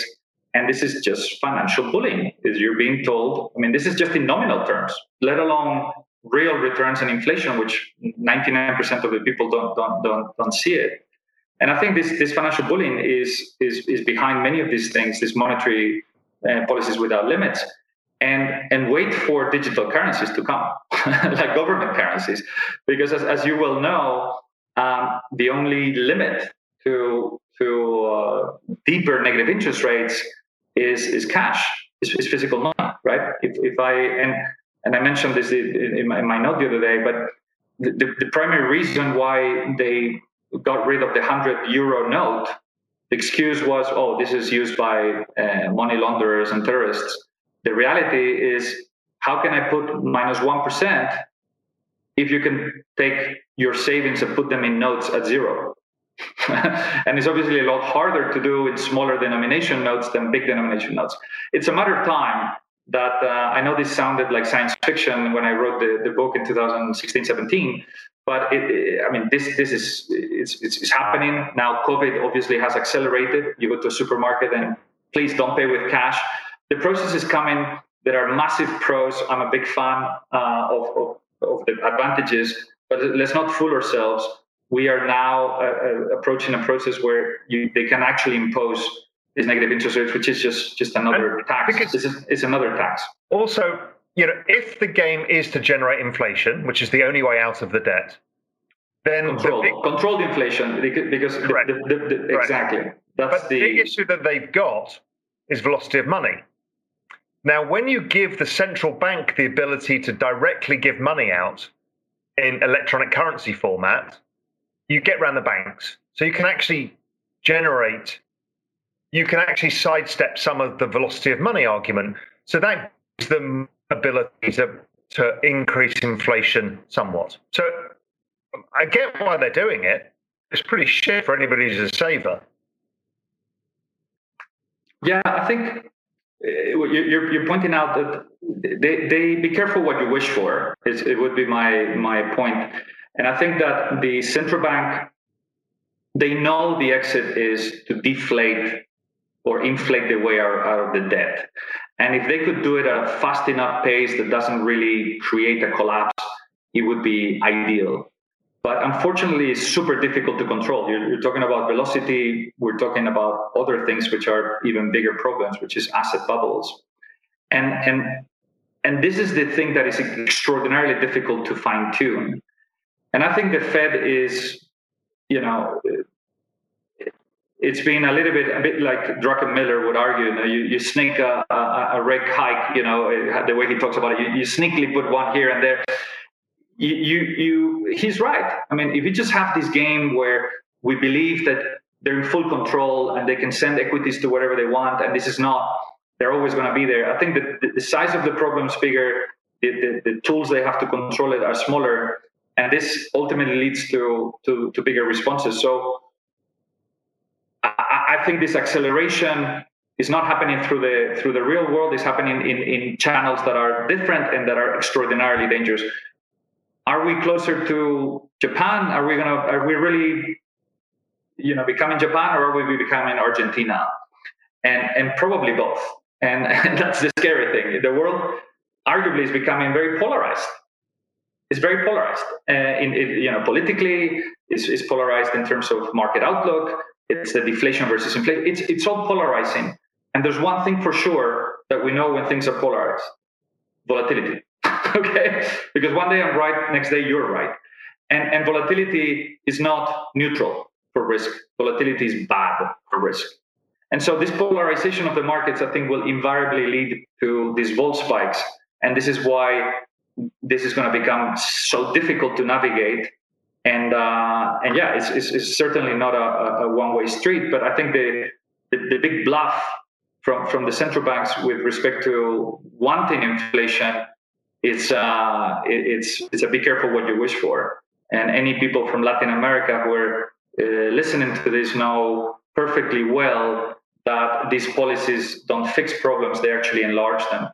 and this is just financial bullying. Is you're being told. I mean, this is just in nominal terms, let alone real returns and inflation, which 99% of the people don't don't don't, don't see it. And I think this, this financial bullying is, is, is behind many of these things, these monetary uh, policies without limits. And, and wait for digital currencies to come, [LAUGHS] like government currencies. Because as, as you will know, um, the only limit to, to uh, deeper negative interest rates is, is cash, is, is physical money, right? If, if I, and, and I mentioned this in, in, my, in my note the other day, but the, the primary reason why they got rid of the 100 euro note, the excuse was, oh, this is used by uh, money launderers and terrorists. The reality is, how can I put minus 1 if you can take your savings and put them in notes at zero? [LAUGHS] and it's obviously a lot harder to do in smaller denomination notes than big denomination notes. It's a matter of time that uh, I know this sounded like science fiction when I wrote the, the book in 2016 17, but it, it, I mean, this this is it's, it's, it's, happening now. COVID obviously has accelerated. You go to a supermarket and please don't pay with cash. The process is coming. There are massive pros. I'm a big fan uh, of, of, of the advantages, but let's not fool ourselves. We are now uh, uh approaching a process where you, they can actually impose is negative interest rates, which is just just another and tax. It's, it's another tax. Also, you know, if the game is to generate inflation, which is the only way out of the debt, then controlled, the big, controlled inflation because the, the, the, exactly that's but the big issue that they've got is velocity of money. Now, when you give the central bank the ability to directly give money out in electronic currency format, you get around the banks. So you can actually generate you can actually sidestep some of the velocity of money argument. So that gives them ability to, to increase inflation somewhat. So I get why they're doing it. It's pretty shit for anybody who's a saver. Yeah, I think uh, you're, you're pointing out that they, they be careful what you wish for. it would be my my point, and I think that the central bank they know the exit is to deflate or inflate their way out, out of the debt. And if they could do it at a fast enough pace that doesn't really create a collapse, it would be ideal. But unfortunately, it's super difficult to control. You're, you're, talking about velocity. We're talking about other things which are even bigger problems, which is asset bubbles. And and and this is the thing that is extraordinarily difficult to fine tune. And I think the Fed is, you know, it's been a little bit a bit like Druckenmiller would argue. You, know, you, you sneak a, a, a hike, you know, eh, the way he talks about it. You, you sneakily put one here and there. You, you, you, he's right. I mean, if you just have this game where we believe that they're in full control and they can send equities to wherever they want, and this is not, they're always going to be there. I think that the, the size of the problem is bigger. The, the, the tools they have to control it are smaller, and this ultimately leads to to, to bigger responses. So I think this acceleration is not happening through the through the real world. It's happening in, in channels that are different and that are extraordinarily dangerous. Are we closer to Japan? Are we gonna are we really you know becoming Japan or are we becoming Argentina? And and probably both. And, [LAUGHS] and that's the scary thing. The world arguably is becoming very polarized. It's very polarized. Uh, in, in, you know, politically, it's, it's polarized in terms of market outlook it's the deflation versus inflation. It's it's all polarizing. And there's one thing for sure that we know when things are polarized: volatility. [LAUGHS] okay, because one day I'm right, next day you're right, and and volatility is not neutral for risk. Volatility is bad for risk. And so this polarization of the markets, I think, will invariably lead to these vol spikes. And this is why this is going to become so difficult to navigate and uh, and yeah, it's, it's, it's certainly not a, a one way street. But I think the, the, the big bluff from from the central banks with respect to wanting inflation, it's uh, it, it's it's a be careful what you wish for. And any people from Latin America who are uh, listening to this know perfectly well that these policies don't fix problems; they actually enlarge them.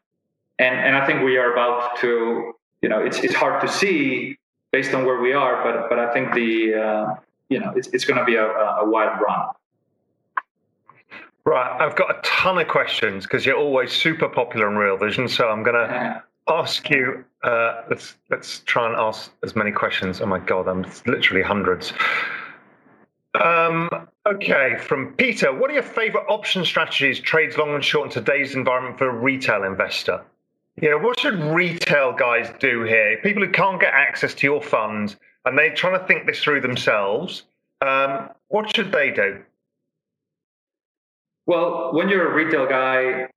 And and I think we are about to, you know, it's it's hard to see based on where we are. But but I think the uh, you know it's it's going to be a, a wild run. Right, I've got a ton of questions because you're always super popular in Real Vision. So I'm going [LAUGHS] to ask you. Uh, let's let's try and ask as many questions. Oh my god, I'm literally hundreds. Um, okay, from Peter, what are your favorite option strategies, trades long and short in today's environment for a retail investor? Yeah, what should retail guys do here? People who can't get access to your fund and they're trying to think this through themselves. Um, what should they do? Well, when you're a retail guy,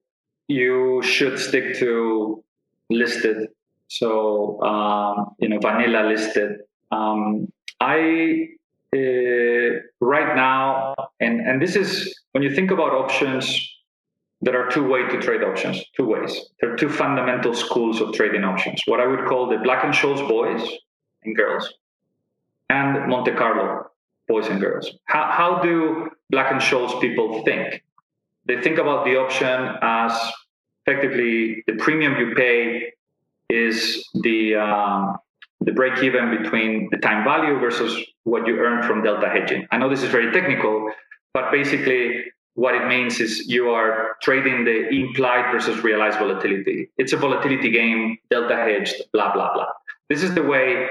you should stick to listed. So, um, you know, vanilla listed Um, I uh, right now, and and this is when you think about options. There are two ways to trade options. Two ways. There are two fundamental schools of trading options. What I would call the Black and Scholes boys and girls, and Monte Carlo boys and girls. How, how do Black and Scholes people think? They think about the option as effectively the premium you pay is the um, the break even between the time value versus what you earn from delta hedging. I know this is very technical, but basically what it means is you are trading the implied versus realized volatility. It's a volatility game, delta hedged, blah blah blah. This is the way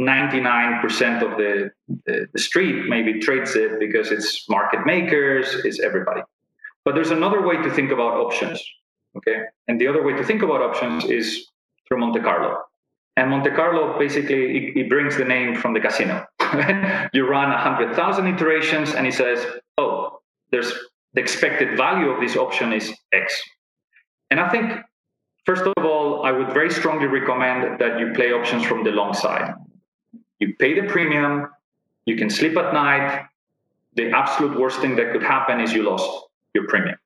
99% of the, the, the street maybe trades it because it's market makers, it's everybody. But there's another way to think about options. Okay. And the other way to think about options is through Monte Carlo. And Monte Carlo basically it, it brings the name from the casino. [LAUGHS] you run 100,000 iterations and it says, oh, there's the expected value of this option is X. And I think, first of all, I would very strongly recommend that you play options from the long side. You pay the premium, you can sleep at night. The absolute worst thing that could happen is you lost your premium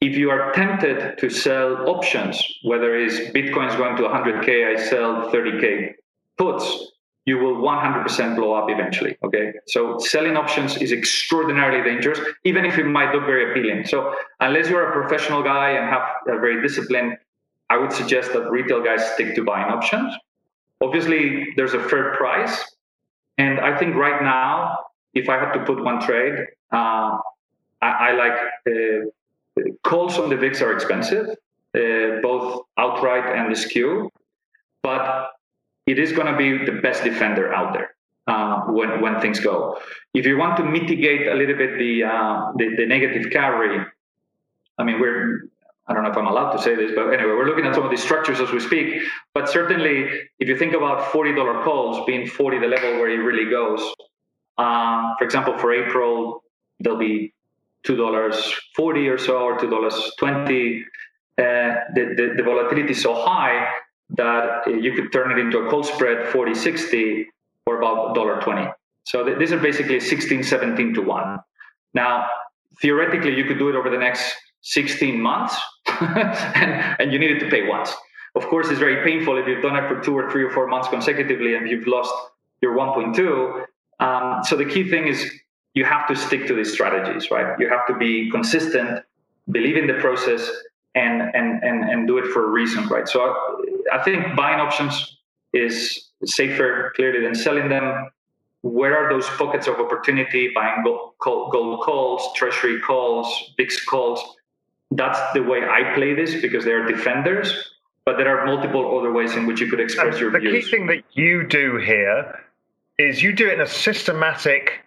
if you are tempted to sell options, whether it's Bitcoin's going to 100K, I sell 30K puts, you will 100% blow up eventually. Okay. So selling options is extraordinarily dangerous, even if it might look very appealing. So unless you're a professional guy and have a very disciplined, I would suggest that retail guys stick to buying options. Obviously, there's a fair price. And I think right now, if I had to put one trade, uh, I, I, like uh, calls on the VIX are expensive, uh, both outright and the skew, but it is going to be the best defender out there uh, when when things go. If you want to mitigate a little bit the, uh, the, the negative carry, I mean we're I don't know if I'm allowed to say this, but anyway, we're looking at some of these structures as we speak. But certainly, if you think about $40 calls being 40 the level where it really goes, uh, for example, for April, there'll be two dollars forty or so, or two dollars twenty. Uh, the, the, the volatility is so high that uh, you could turn it into a call spread 40 60 for about $1.20. So th- these are basically 16, 17 to 1. Now, theoretically, you could do it over the next 16 months [LAUGHS] and, and you needed to pay once. Of course, it's very painful if you've done it for two or three or four months consecutively and you've lost your 1.2. Um, so the key thing is you have to stick to these strategies, right? You have to be consistent, believe in the process, and and and, and do it for a reason, right? So I think buying options is safer clearly than selling them. Where are those pockets of opportunity? Buying gold, gold calls, treasury calls, VIX calls. That's the way I play this because they are defenders. But there are multiple other ways in which you could express and your the views. The key thing that you do here is you do it in a systematic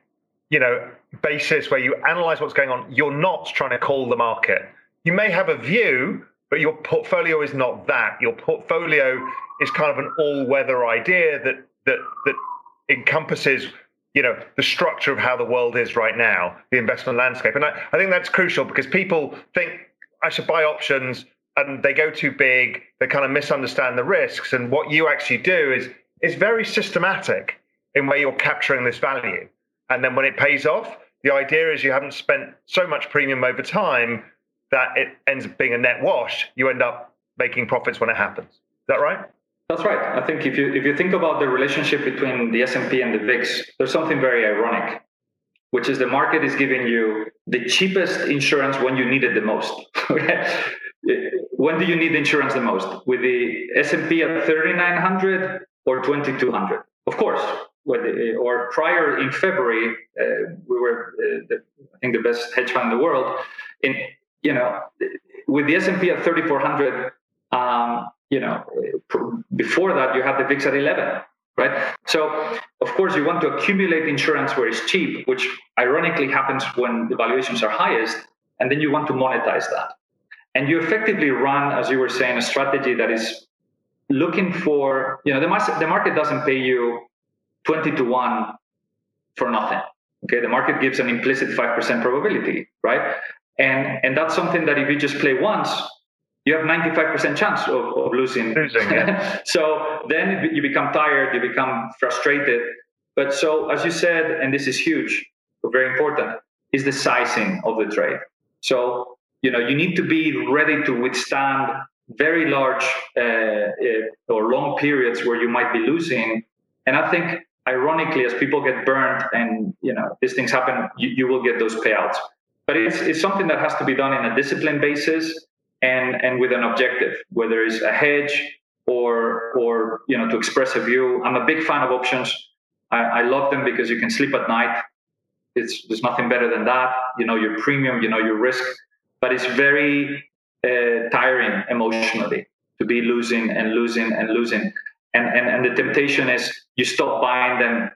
you know, basis where you analyze what's going on, you're not trying to call the market. You may have a view, but your portfolio is not that. Your portfolio is kind of an all-weather idea that that that encompasses, you know, the structure of how the world is right now, the investment landscape. And I, I think that's crucial because people think I should buy options and they go too big, they kind of misunderstand the risks. And what you actually do is is very systematic in where you're capturing this value. And then when it pays off, the idea is you haven't spent so much premium over time that it ends up being a net wash. You end up making profits when it happens. Is that right? That's right. I think if you if you think about the relationship between the S&P and the VIX, there's something very ironic, which is the market is giving you the cheapest insurance when you need it the most. [LAUGHS] when do you need insurance the most? With the S&P at 3900 or 2200? Of course, the, or prior in February, uh, we were uh, the, I think the best hedge fund in the world. In you know, with the S and P at 3,400, um, you know, before that you had the VIX at 11, right? So of course you want to accumulate insurance where it's cheap, which ironically happens when the valuations are highest, and then you want to monetize that, and you effectively run, as you were saying, a strategy that is looking for, you know, the market, the market doesn't pay you 20 to 1 for nothing. Okay, the market gives an implicit 5% probability, right? And and that's something that if you just play once, you have 95% chance of, of losing. losing yeah. [LAUGHS] so then you become tired, you become frustrated. But so, as you said, and this is huge, very important, is the sizing of the trade. So, you know, you need to be ready to withstand very large uh, uh, or long periods where you might be losing. And I think, ironically, as people get burned and, you know, these things happen, you, you will get those payouts. But it's, it's something that has to be done in a disciplined basis and and with an objective, whether it's a hedge or or you know to express a view. I'm a big fan of options. I, I love them because you can sleep at night. It's there's nothing better than that. You know your premium, you know your risk, but it's very uh, tiring emotionally to be losing and losing and losing. And, and and the temptation is you stop buying them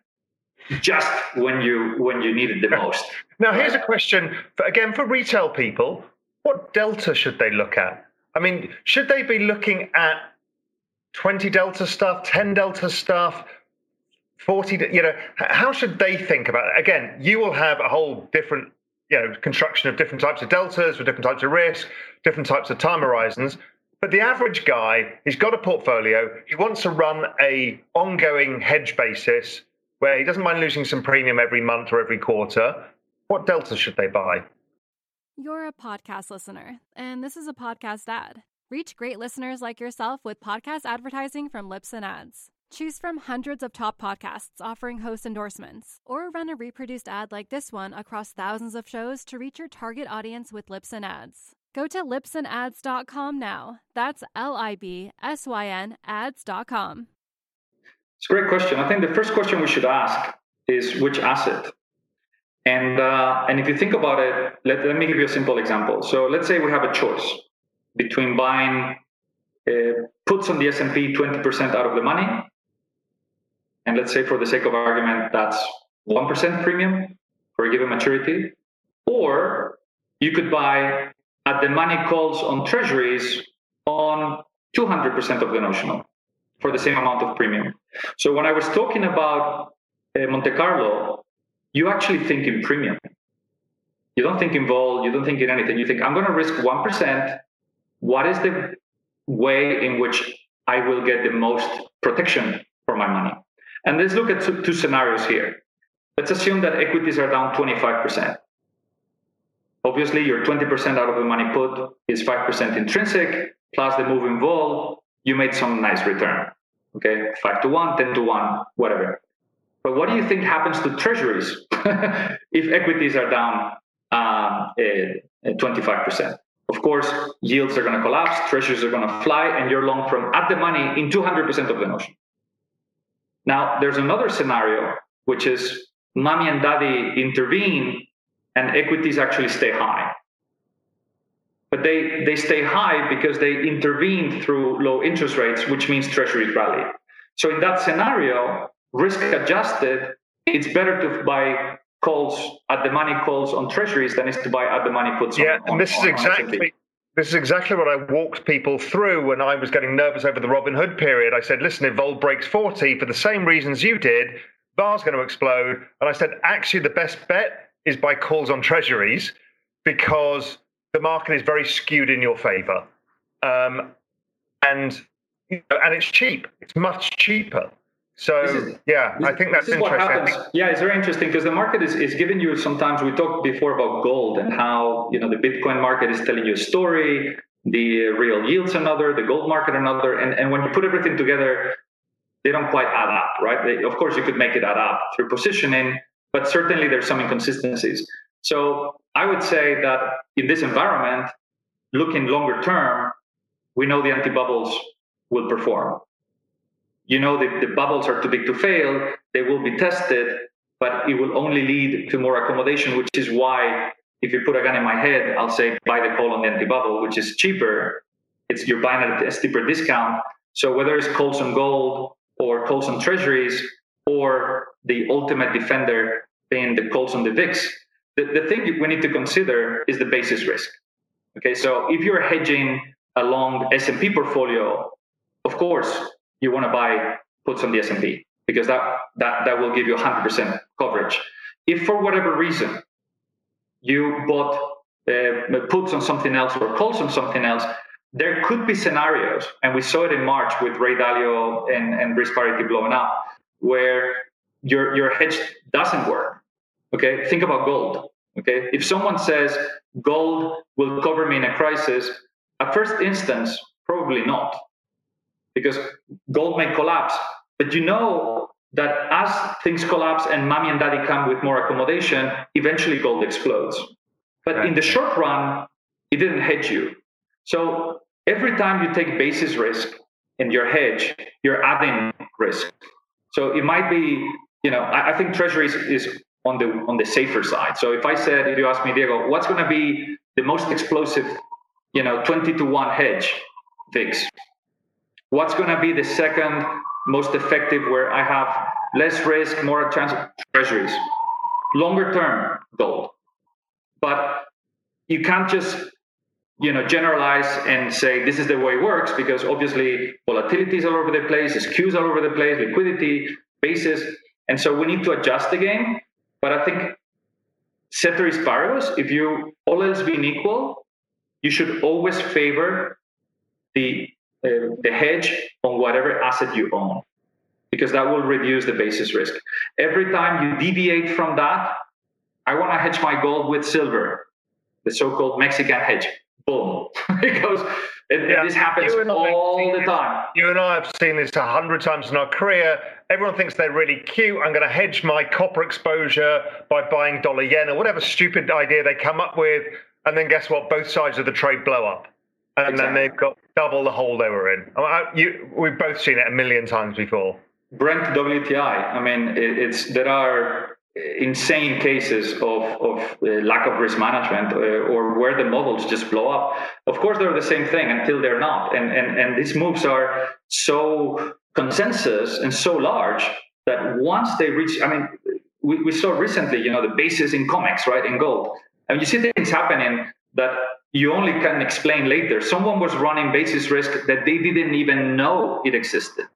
just when you when you need it the most. [LAUGHS] Now here's a question for, again for retail people what delta should they look at? I mean, should they be looking at 20 delta stuff, 10 delta stuff, 40, you know, how should they think about it? Again, you will have a whole different, you know, construction of different types of deltas with different types of risk, different types of time horizons. But the average guy, he's got a portfolio, he wants to run a ongoing hedge basis where he doesn't mind losing some premium every month or every quarter. What delta should they buy? You're a podcast listener, and this is a podcast ad. Reach great listeners like yourself with podcast advertising from Libsyn Ads. Choose from hundreds of top podcasts offering host endorsements, or run a reproduced ad like this one across thousands of shows to reach your target audience with Libsyn Ads. Go to libsynads.com now. That's L I B S Y N ads.com. It's a great question. I think the first question we should ask is which asset and, uh, and if you think about it, let, let me give you a simple example. So let's say we have a choice between buying uh, puts on the S&P 20% out of the money. And let's say for the sake of argument, that's 1% premium for a given maturity. Or you could buy at the money calls on treasuries on 200% of the notional for the same amount of premium. So when I was talking about uh, Monte Carlo, you actually think in premium. You don't think in vol, you don't think in anything. You think, I'm going to risk 1%. What is the way in which I will get the most protection for my money? And let's look at two, two scenarios here. Let's assume that equities are down 25%. Obviously, your 20% out of the money put is 5% intrinsic, plus the move in vol, you made some nice return. Okay, 5 to 1, 10 to 1, whatever. But what do you think happens to treasuries [LAUGHS] if equities are down um, 25%? Of course, yields are going to collapse, treasuries are going to fly, and you're long from at the money in 200% of the notion. Now, there's another scenario, which is mommy and daddy intervene and equities actually stay high. But they, they stay high because they intervene through low interest rates, which means treasuries rally. So in that scenario, risk adjusted, it's better to buy calls at the money calls on treasuries than is to buy at the money puts yeah, on, and this on, is exactly this is exactly what I walked people through when I was getting nervous over the Robinhood period. I said, listen, if Vol breaks 40 for the same reasons you did, bar's going to explode. And I said, actually, the best bet is buy calls on treasuries because the market is very skewed in your favor. Um, and, and it's cheap. It's much cheaper. So is, yeah, this, I think that's interesting. Yeah, it's very interesting because the market is, is giving you sometimes we talked before about gold and how you know the Bitcoin market is telling you a story, the real yields another, the gold market another, and, and when you put everything together, they don't quite add up, right? They, of course, you could make it add up through positioning, but certainly there's some inconsistencies. So I would say that in this environment, looking longer term, we know the anti bubbles will perform you know that the bubbles are too big to fail, they will be tested, but it will only lead to more accommodation, which is why if you put a gun in my head, I'll say buy the call on the anti-bubble, which is cheaper. It's you're buying at a steeper discount. So whether it's calls on gold or calls on treasuries or the ultimate defender being the calls on the VIX, the, the thing we need to consider is the basis risk. Okay, so if you're hedging a long S&P portfolio, of course, you want to buy puts on the S&P because that, that, that will give you 100% coverage. If for whatever reason you bought uh, puts on something else or calls on something else, there could be scenarios, and we saw it in March with Ray Dalio and, and risk parity blowing up, where your your hedge doesn't work. Okay, think about gold. Okay, if someone says gold will cover me in a crisis, at first instance, probably not, because gold may collapse. But you know that as things collapse and mommy and daddy come with more accommodation, eventually gold explodes. But in the short run, it didn't hedge you. So every time you take basis risk in your hedge, you're adding risk. So it might be, you know, I, I think treasuries is on the on the safer side. So if I said, if you ask me, Diego, what's going to be the most explosive, you know, 20 to 1 hedge VIX? What's going to be the second most effective where I have less risk, more chance of treasuries? Longer term gold. But you can't just you know generalize and say this is the way it works because obviously volatility is all over the place, skews all over the place, liquidity, basis, and so we need to adjust the game but I think ceteris paribus, if you all else being equal, you should always favor the uh, the hedge on whatever asset you own, because that will reduce the basis risk. Every time you deviate from that, I want to hedge my gold with silver, the so-called Mexican hedge. Boom, [LAUGHS] it goes. Yeah. This happens all the time. You and I have seen this a hundred times in our career everyone thinks they're really cute. I'm going to hedge my copper exposure by buying dollar yen or whatever stupid idea they come up with. And then guess what? Both sides of the trade blow up. And exactly. then they've got double the hole they were in. I, you, we've both seen it a million times before. Brent WTI. I mean, it, it's there are insane cases of, of uh, lack of risk management uh, or where the models just blow up. Of course, they're the same thing until they're not. And, and, and these moves are so consensus and so large that once they reach, I mean, we, we saw recently, you know, the basis in COMEX, right, in gold. And you see things happening that you only can explain later. Someone was running basis risk that they didn't even know it existed.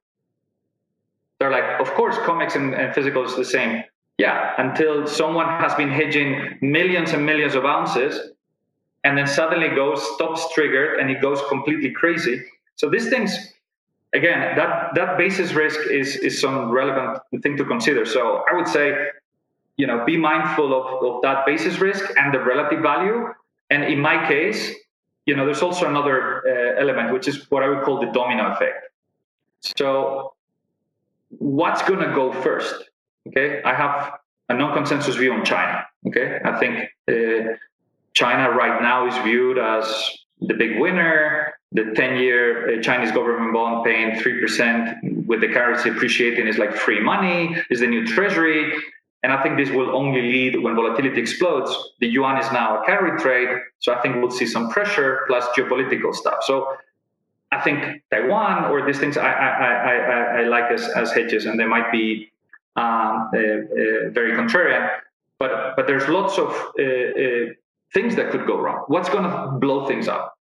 They're like, of course, COMEX and, and physical is the same. Yeah, until someone has been hedging millions and millions of ounces, and then suddenly goes stops triggered and it goes completely crazy. So these things again, that that basis risk is is some relevant thing to consider. So I would say, you know, be mindful of, of that basis risk and the relative value. And in my case, you know, there's also another uh, element, which is what I would call the domino effect. So, what's going to go first? Okay, I have a non-consensus view on China. Okay, I think uh, China right now is viewed as the big winner the 10 year uh, Chinese government bond paying 3% with the currency appreciating is like free money, is the new treasury. And I think this will only lead when volatility explodes. The yuan is now a carry trade. So I think we'll see some pressure plus geopolitical stuff. So I think Taiwan or these things I, I, I, I like as, as hedges, and they might be um, uh, uh, very contrarian. But, but there's lots of uh, uh things that could go wrong. What's going to blow things up?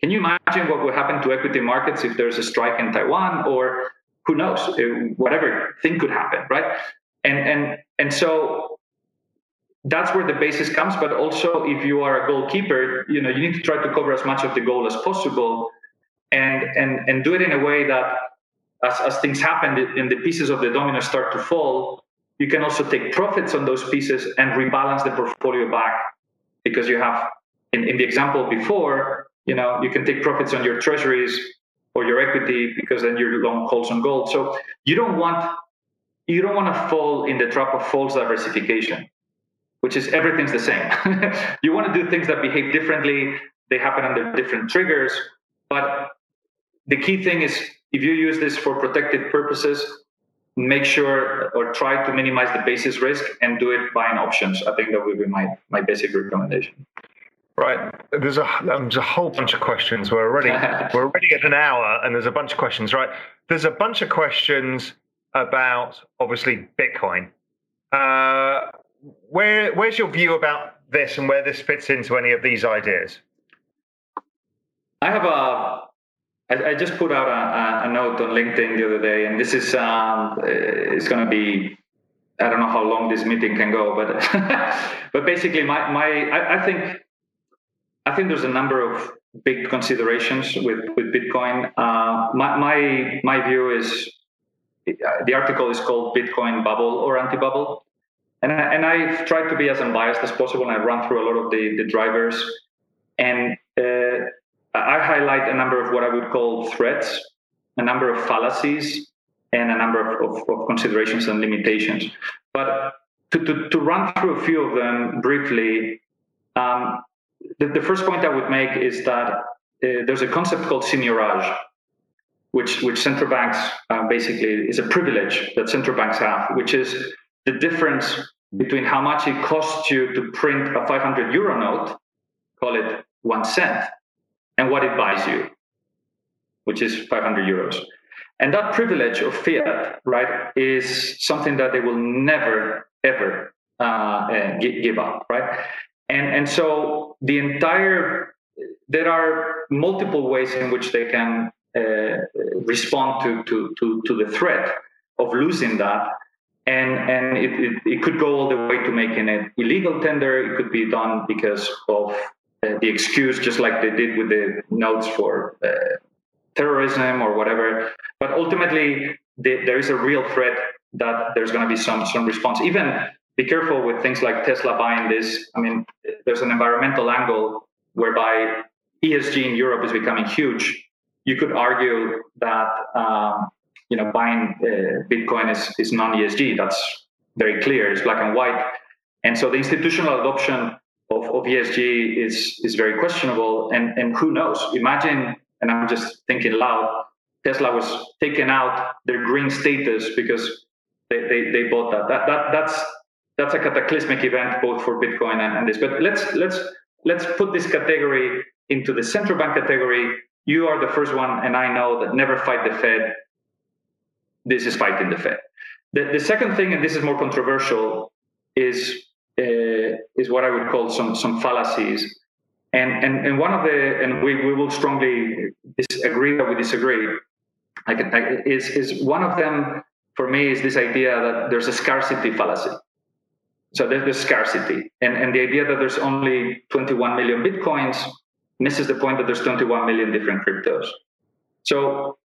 Can you imagine what would happen to equity markets if there's a strike in Taiwan or who knows, uh, whatever thing could happen, right? And and and so that's where the basis comes. But also, if you are a goalkeeper, you know you need to try to cover as much of the goal as possible, and and and do it in a way that as as things happen and the pieces of the domino start to fall, you can also take profits on those pieces and rebalance the portfolio back because you have in, in the example before you know you can take profits on your treasuries or your equity because then you're long calls on gold. So you don't want you don't want to fall in the trap of false diversification which is everything's the same. [LAUGHS] You want to do things that behave differently. They happen under different triggers. But the key thing is if you use this for protective purposes make sure or try to minimize the basis risk and do it buying options. I think that would be my my basic recommendation Right. There's a there's a whole bunch of questions. We're already [LAUGHS] we're already at an hour, and there's a bunch of questions. Right. There's a bunch of questions about obviously Bitcoin. Uh, where where's your view about this, and where this fits into any of these ideas? I have a. I, I just put out a, a, note on LinkedIn the other day, and this is um, it's going to be I don't know how long this meeting can go, but [LAUGHS] but basically, my my I, I think think there's a number of big considerations with with Bitcoin. Uh, my, my my view is the article is called Bitcoin bubble or anti-bubble, and I, and I've tried to be as unbiased as possible. And I've run through a lot of the the drivers, and uh, I highlight a number of what I would call threats, a number of fallacies, and a number of, of, of considerations and limitations. But to, to, to, run through a few of them briefly, um, the, the, first point I would make is that uh, there's a concept called seigniorage, which, which central banks uh, basically is a privilege that central banks have, which is the difference between how much it costs you to print a 500 euro note, call it one cent, and what it buys you, which is 500 euros. And that privilege of fiat, right, is something that they will never, ever uh, uh, give up, right? And, and so the entire, there are multiple ways in which they can uh, respond to, to, to, to the threat of losing that. And, and it, it, it could go all the way to making it illegal tender. It could be done because of uh, the excuse, just like they did with the notes for uh, terrorism or whatever. But ultimately, the, there is a real threat that there's going to be some some response. Even be careful with things like Tesla buying this. I mean, there's an environmental angle whereby ESG in Europe is becoming huge. You could argue that um, you know buying uh, Bitcoin is, is non-ESG. That's very clear. It's black and white. And so the institutional adoption of, of ESG is is very questionable. And and who knows? Imagine, and I'm just thinking loud. Tesla was taken out their green status because they, they, they bought that. That that that's that's a cataclysmic event both for Bitcoin and, and this. But let's let's let's put this category into the central bank category. You are the first one, and I know that never fight the Fed. This is fighting the Fed. The, the second thing, and this is more controversial, is uh, is what I would call some some fallacies. And, and, and one of the and we, we will strongly disagree that we disagree I can, I, is is one of them for me is this idea that there's a scarcity fallacy so there's the scarcity and, and the idea that there's only 21 million bitcoins misses the point that there's 21 million different cryptos so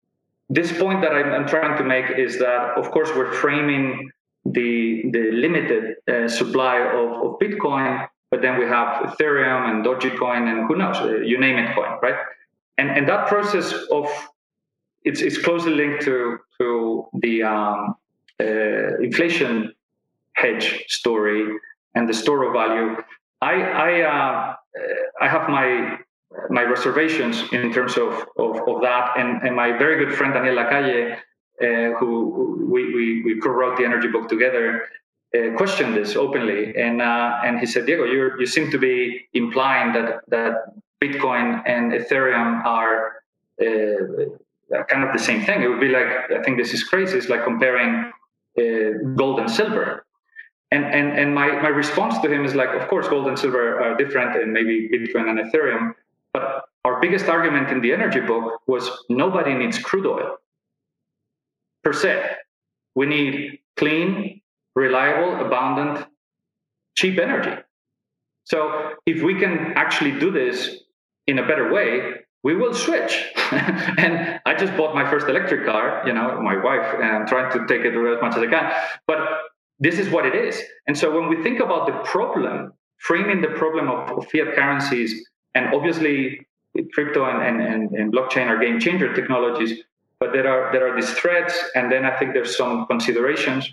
this point that I'm, I'm trying to make is that of course we're framing the the limited uh, supply of, of Bitcoin, but then we have Ethereum and Dogecoin and who knows, uh, you name it, coin, right? And and that process of it's it's closely linked to to the um, uh, inflation hedge story and the store of value. I I uh, I have my my reservations in terms of, of, of that. And, and my very good friend Daniel Lacalle uh, who we, we, we co-wrote the energy book together, uh, questioned this openly, and uh, and he said, Diego, you you seem to be implying that that Bitcoin and Ethereum are uh, kind of the same thing. It would be like I think this is crazy. It's like comparing uh, gold and silver. And, and and my, my response to him is like, of course, gold and silver are different, and maybe Bitcoin and Ethereum. But our biggest argument in the energy book was nobody needs crude oil per se. We need clean, reliable, abundant, cheap energy. So if we can actually do this in a better way, we will switch. [LAUGHS] and I just bought my first electric car, you know, my wife, and I'm trying to take it as much as I can. But this is what it is. And so when we think about the problem, framing the problem of, of fiat currencies, and obviously crypto and, and, and, blockchain are game changer technologies, but there are there are these threats, and then I think there's some considerations,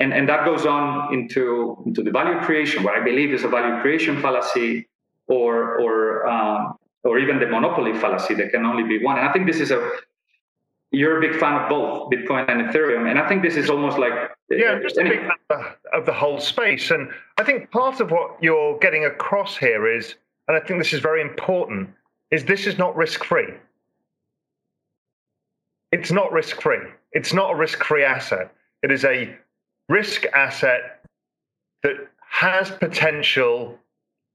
and and that goes on into into the value creation, what I believe is a value creation fallacy, or or um, or even the monopoly fallacy. There can only be one, and I think this is a you're a big fan of both Bitcoin and Ethereum, and I think this is almost like yeah, I'm just a big fan of the whole space, and I think part of what you're getting across here is, and I think this is very important, is this is not risk free it's not risk free. It's not a risk free asset. It is a risk asset that has potential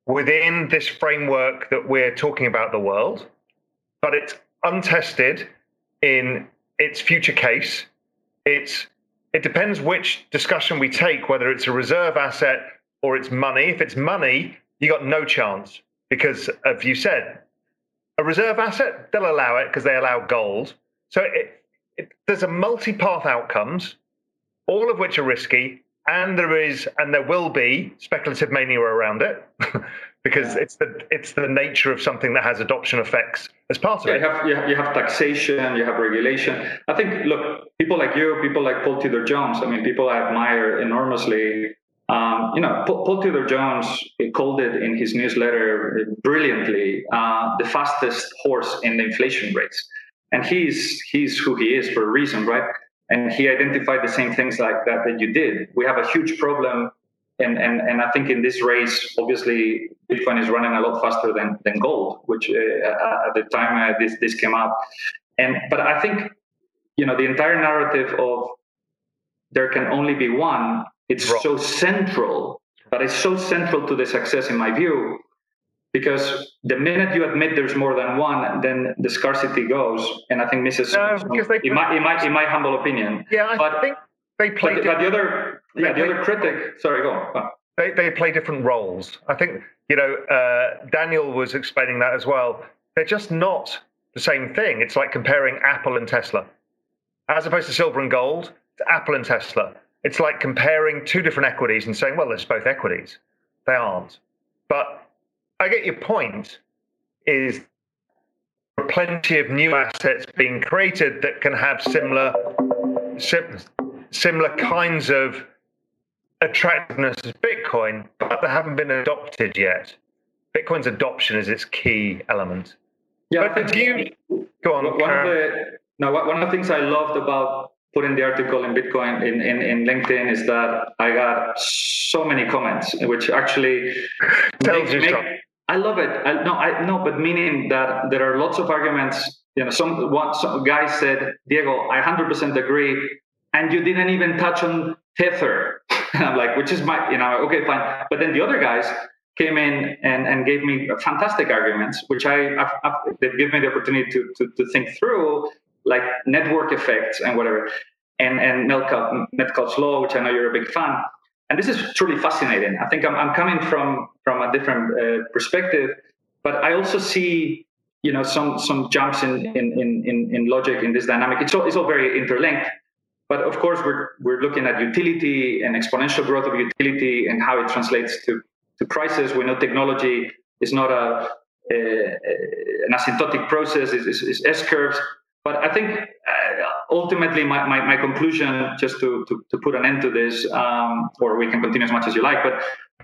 within this framework that we're talking about the world, but it's untested in its future case. It's it depends which discussion we take, whether it's a reserve asset or it's money. If it's money, you got no chance because, as you said, a reserve asset, they'll allow it because they allow gold. So it, it, there's a multi-path outcomes, all of which are risky, and there is and there will be speculative mania around it [LAUGHS] because yeah. it's the it's the nature of something that has adoption effects as part of yeah, it. You have, you have, you have taxation, you have regulation. I think look, people like you, people like Paul Tudor Jones. I mean, people I admire enormously. Um, you know, Paul, Paul Tudor Jones called it in his newsletter brilliantly uh, the fastest horse in the inflation race, and he's he's who he is for a reason, right? and he identified the same things like that that you did. We have a huge problem, and and and I think in this race, obviously, Bitcoin is running a lot faster than than gold, which uh, at the time uh, this this came up, and but I think you know the entire narrative of there can only be one. It's so central, but it's so central to the success, in my view, because the minute you admit there's more than one, then the scarcity goes, and I think Mrs. No, because they in, my, in, my, in my humble opinion. Yeah, I but, think they play. But, but the other, yeah, the other critic. Sorry, go on. They they play different roles. I think you know uh, Daniel was explaining that as well. They're just not the same thing. It's like comparing Apple and Tesla, as opposed to silver and gold. It's Apple and Tesla. It's like comparing two different equities and saying, well, there's both equities. They aren't. But I get your point. Is plenty of new assets being created that can have similar sim, similar kinds of attractiveness as Bitcoin, but they haven't been adopted yet. Bitcoin's adoption is its key element. Yeah, but do you go on? One of the no, one of the things I loved about putting the article in Bitcoin in, in, in LinkedIn is that I got so many comments, which actually [LAUGHS] tells make, you make, I love it. I, no, I no, but meaning that there are lots of arguments. You know, some one some guy said, Diego, I 100% agree, and you didn't even touch on Tether. [LAUGHS] And I'm like, which is my, you know, okay, fine. But then the other guys came in and, and gave me fantastic arguments, which I I've, I've, they've given me the opportunity to, to to think through, like network effects and whatever, and and Metcalfe, Metcalfe's law, which I know you're a big fan and this is truly fascinating. I think I'm, I'm coming from from a different uh, perspective, but I also see you know some some jumps in in in in logic in this dynamic. It's all it's all very interlinked. But of course, we're we're looking at utility and exponential growth of utility and how it translates to to prices. We know technology is not a, a an asymptotic process; it's, it's S curves. But I think uh, ultimately, my, my, my, conclusion, just to, to, to, put an end to this, um, or we can continue as much as you like, but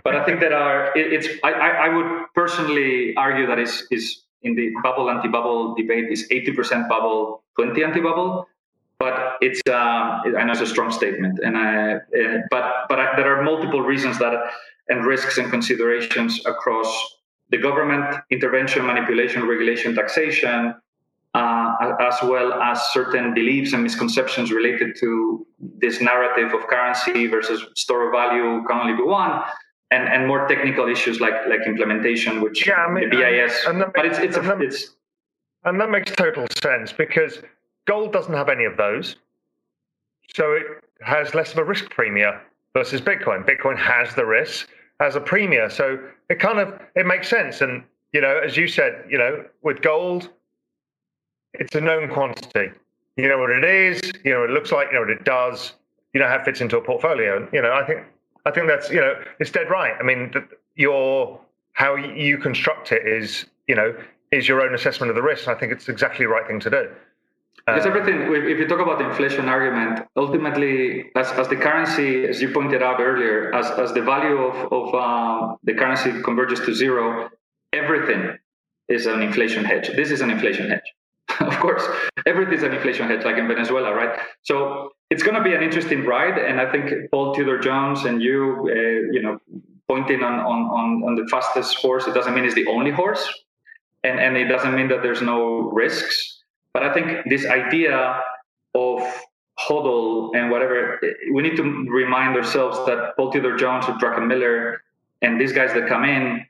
but I think that are it, it's I, I would personally argue that is is in the bubble anti-bubble debate is 80% bubble, 20 anti-bubble. But it's uh, I know it's a strong statement, and I, uh, but but I, there are multiple reasons that and risks and considerations across the government intervention, manipulation, regulation, taxation, uh, as well as certain beliefs and misconceptions related to this narrative of currency versus store of value can only be one, and, and more technical issues like like implementation, which yeah, I mean, the BIS. And, and but makes, it's it's, a, it's and that makes total sense because gold doesn't have any of those, so it has less of a risk premium versus Bitcoin. Bitcoin has the risk, has a premium, so it kind of it makes sense. And you know, as you said, you know, with gold it's a known quantity. You know what it is. You know what it looks like. You know what it does. You know how it fits into a portfolio. You know, I think I think that's you know it's dead right. I mean, your how you construct it is you know is your own assessment of the risk. I think it's exactly the right thing to do. Because um, everything, if you talk about the inflation argument, ultimately, as, as the currency, as you pointed out earlier, as, as the value of, of uh, the currency converges to zero, everything is an inflation hedge. This is an inflation hedge. [LAUGHS] of course, everything is an inflation hedge, like in Venezuela, right? So it's going to be an interesting ride, and I think Paul Tudor Jones and you, uh, you know, pointing on, on on on the fastest horse, it doesn't mean it's the only horse, and and it doesn't mean that there's no risks. But I think this idea of hodl and whatever, we need to remind ourselves that Paul Tudor Jones or Druckenmiller and these guys that come in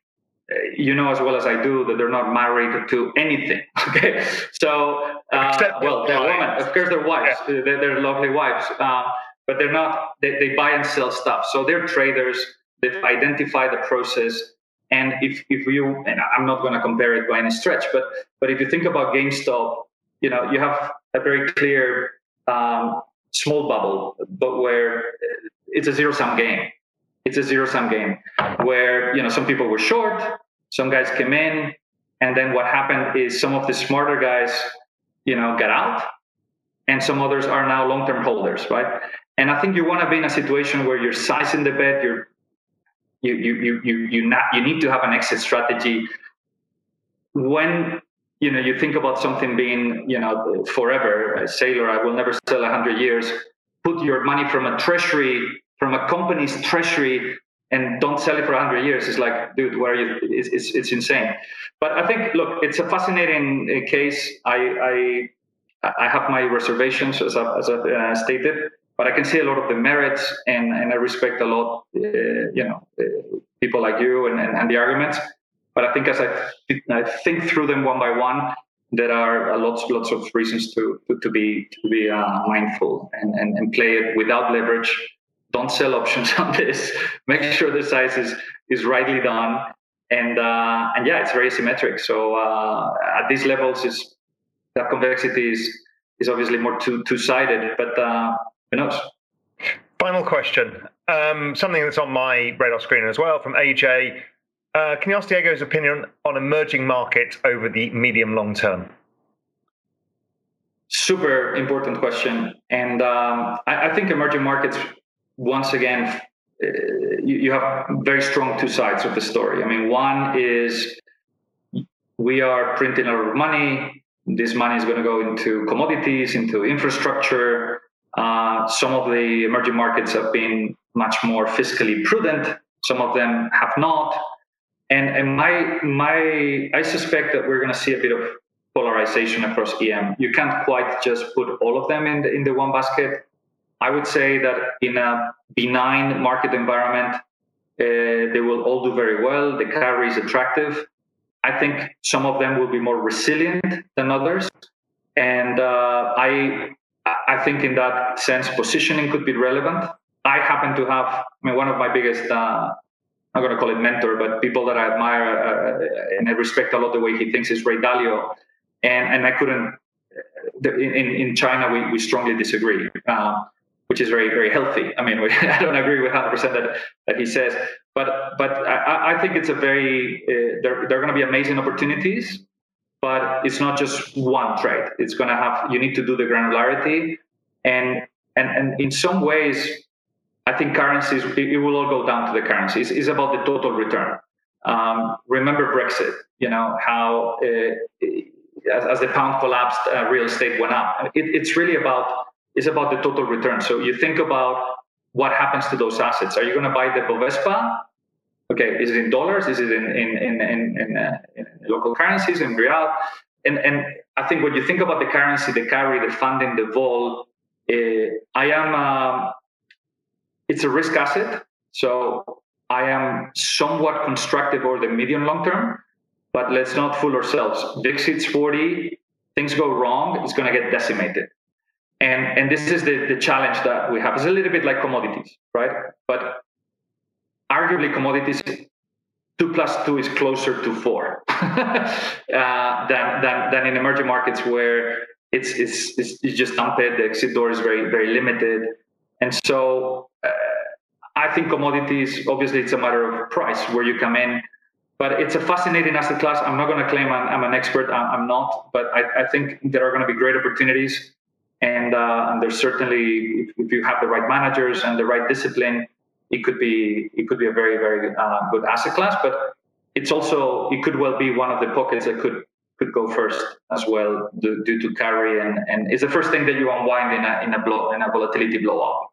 you know as well as I do that they're not married to anything. [LAUGHS] Okay, so uh, well, they're women. Of course, they're wives. Yeah. They're, they're, lovely wives, uh, but they're not. They, they buy and sell stuff. So they're traders. They've identified the process. And if, if you, and I'm not going to compare it by any stretch, but but if you think about GameStop, you know you have a very clear um, small bubble, but where it's a zero sum game. It's a zero sum game where you know some people were short, some guys came in, and then what happened is some of the smarter guys, you know, got out, and some others are now long term holders, right? And I think you want to be in a situation where you're sizing the bet, you're you you you you you not you need to have an exit strategy when you know you think about something being you know forever a sailor i will never sell 100 years. Put your money from a treasury from a company's treasury and don't sell it for 100 years. It's like dude where are you it's, it's, it's insane. But i think look it's a fascinating uh, case. I i i have my reservations as i as i uh, stated but I can see a lot of the merits, and, and I respect a lot, uh, you know, uh, people like you and, and, and, the arguments. But I think as I, I think through them one by one, there are lots lots of reasons to to, to be to be uh, mindful and, and and play it without leverage. Don't sell options [LAUGHS] on this. Make sure the size is is rightly done, and uh, and yeah, it's very symmetric. So uh, at these levels, is that convexity is is obviously more two two sided, but uh, who knows? Final question. Um, something that's on my radar screen as well from AJ. Uh, can you ask Diego's opinion on emerging markets over the medium long term? Super important question. And um, I, I, think emerging markets, once again, uh, you, you have very strong two sides of the story. I mean, one is we are printing a lot of money. This money is going to go into commodities, into infrastructure, uh, some of the emerging markets have been much more fiscally prudent. Some of them have not. And, and my my I suspect that we're going to see a bit of polarization across EM. You can't quite just put all of them in the, in the one basket. I would say that in a benign market environment, uh, they will all do very well. The carry is attractive. I think some of them will be more resilient than others. And uh, I I think in that sense, positioning could be relevant. I happen to have, I mean, one of my biggest, uh, I'm going to call it mentor, but people that I admire uh, and I respect a lot the way he thinks is Ray Dalio. And, and I couldn't, in, in China, we, we strongly disagree, uh, which is very, very healthy. I mean, [LAUGHS] we, I don't agree with 100% that, that he says, but, but I, I think it's a very, uh, there, there are going to be amazing opportunities but it's not just one trade. It's going to have you need to do the granularity, and and and in some ways, I think currencies it, will all go down to the currencies. It's, about the total return. Um, remember Brexit. You know how uh, as, as, the pound collapsed, uh, real estate went up. It, it's really about it's about the total return. So you think about what happens to those assets. Are you going to buy the Bovespa okay, is it in dollars? Is it in in in in, in, uh, in local currencies in real? And and I think when you think about the currency, the carry, the funding, the vol, uh, I am. It's a risk asset, so I am somewhat constructive over the medium long term. But let's not fool ourselves. VIX hits 40, things go wrong, it's going to get decimated. And and this is the, the challenge that we have. It's a little bit like commodities, right? But arguably commodities two plus two is closer to four [LAUGHS] uh, than, than, than in emerging markets where it's, it's, it's, just dump it, the exit door is very, very limited. And so I think commodities, obviously, it's a matter of price where you come in, but it's a fascinating asset class. I'm not going to claim I'm, I'm an expert, I'm, I'm not, but I, I, think there are going to be great opportunities. And, uh, and there's certainly, if, if you have the right managers and the right discipline, it could be it could be a very very uh, good asset class, but it's also it could well be one of the pockets that could could go first as well due, due to carry and and it's the first thing that you unwind in a in a blow in a volatility blow up.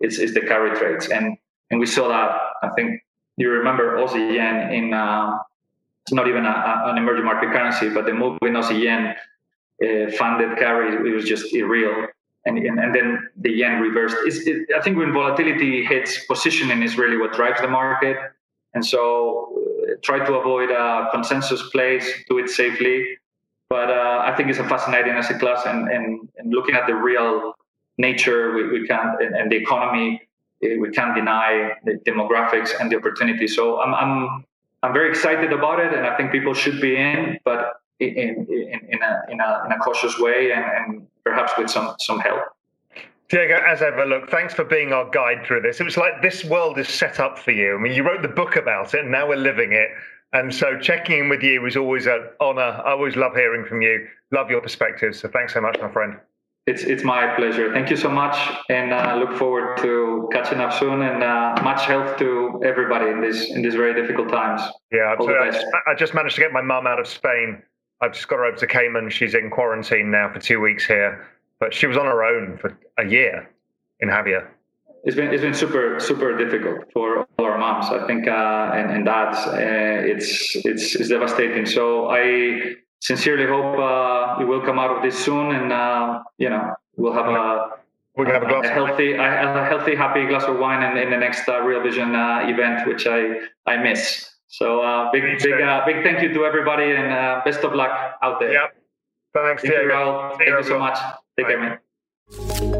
It's, it's the carry trades and and we saw that I think you remember Aussie yen in uh, it's not even a, a, an emerging market currency, but the move in Aussie yen uh, funded carry it was just irreal and, and, and then the yen reversed. It, I think when volatility hits, positioning is really what drives the market. And so uh, try to avoid a consensus plays, do it safely. But uh, I think it's a fascinating asset class, and, and, and looking at the real nature, we, we can't, and, and the economy, Eh, we can't deny the demographics and the opportunity. So I'm, I'm I'm very excited about it, and I think people should be in, but in in, in, a, in a in a cautious way, and, and perhaps with some some help. Diego, as ever, look, thanks for being our guide through this. It was like this world is set up for you. I mean, you wrote the book about it, and now we're living it. And so checking in with you is always an honor. I always love hearing from you. Love your perspectives. So thanks so much, my friend. It's it's my pleasure. Thank you so much, and uh, look forward to catching up soon. And uh, much health to everybody in this in these very difficult times. Yeah. I, I just managed to get my mum out of Spain. I've just got her over to Cayman. She's in quarantine now for two weeks here but she was on her own for a year in Javier. It's been it's been super super difficult for all our moms, I think, uh, and, and dads. Uh, it's it's it's devastating. So I sincerely hope uh, it will come out of this soon, and uh, you know we'll have a we're gonna have a, glass a healthy, a, a, healthy, happy glass of wine in, in the next uh, Real Vision uh, event, which I I miss. So uh, big big uh, big thank you to everybody, and uh, best of luck out there. Yep. Thanks, thank Diego. You, Thank you, you so much. Take care, man.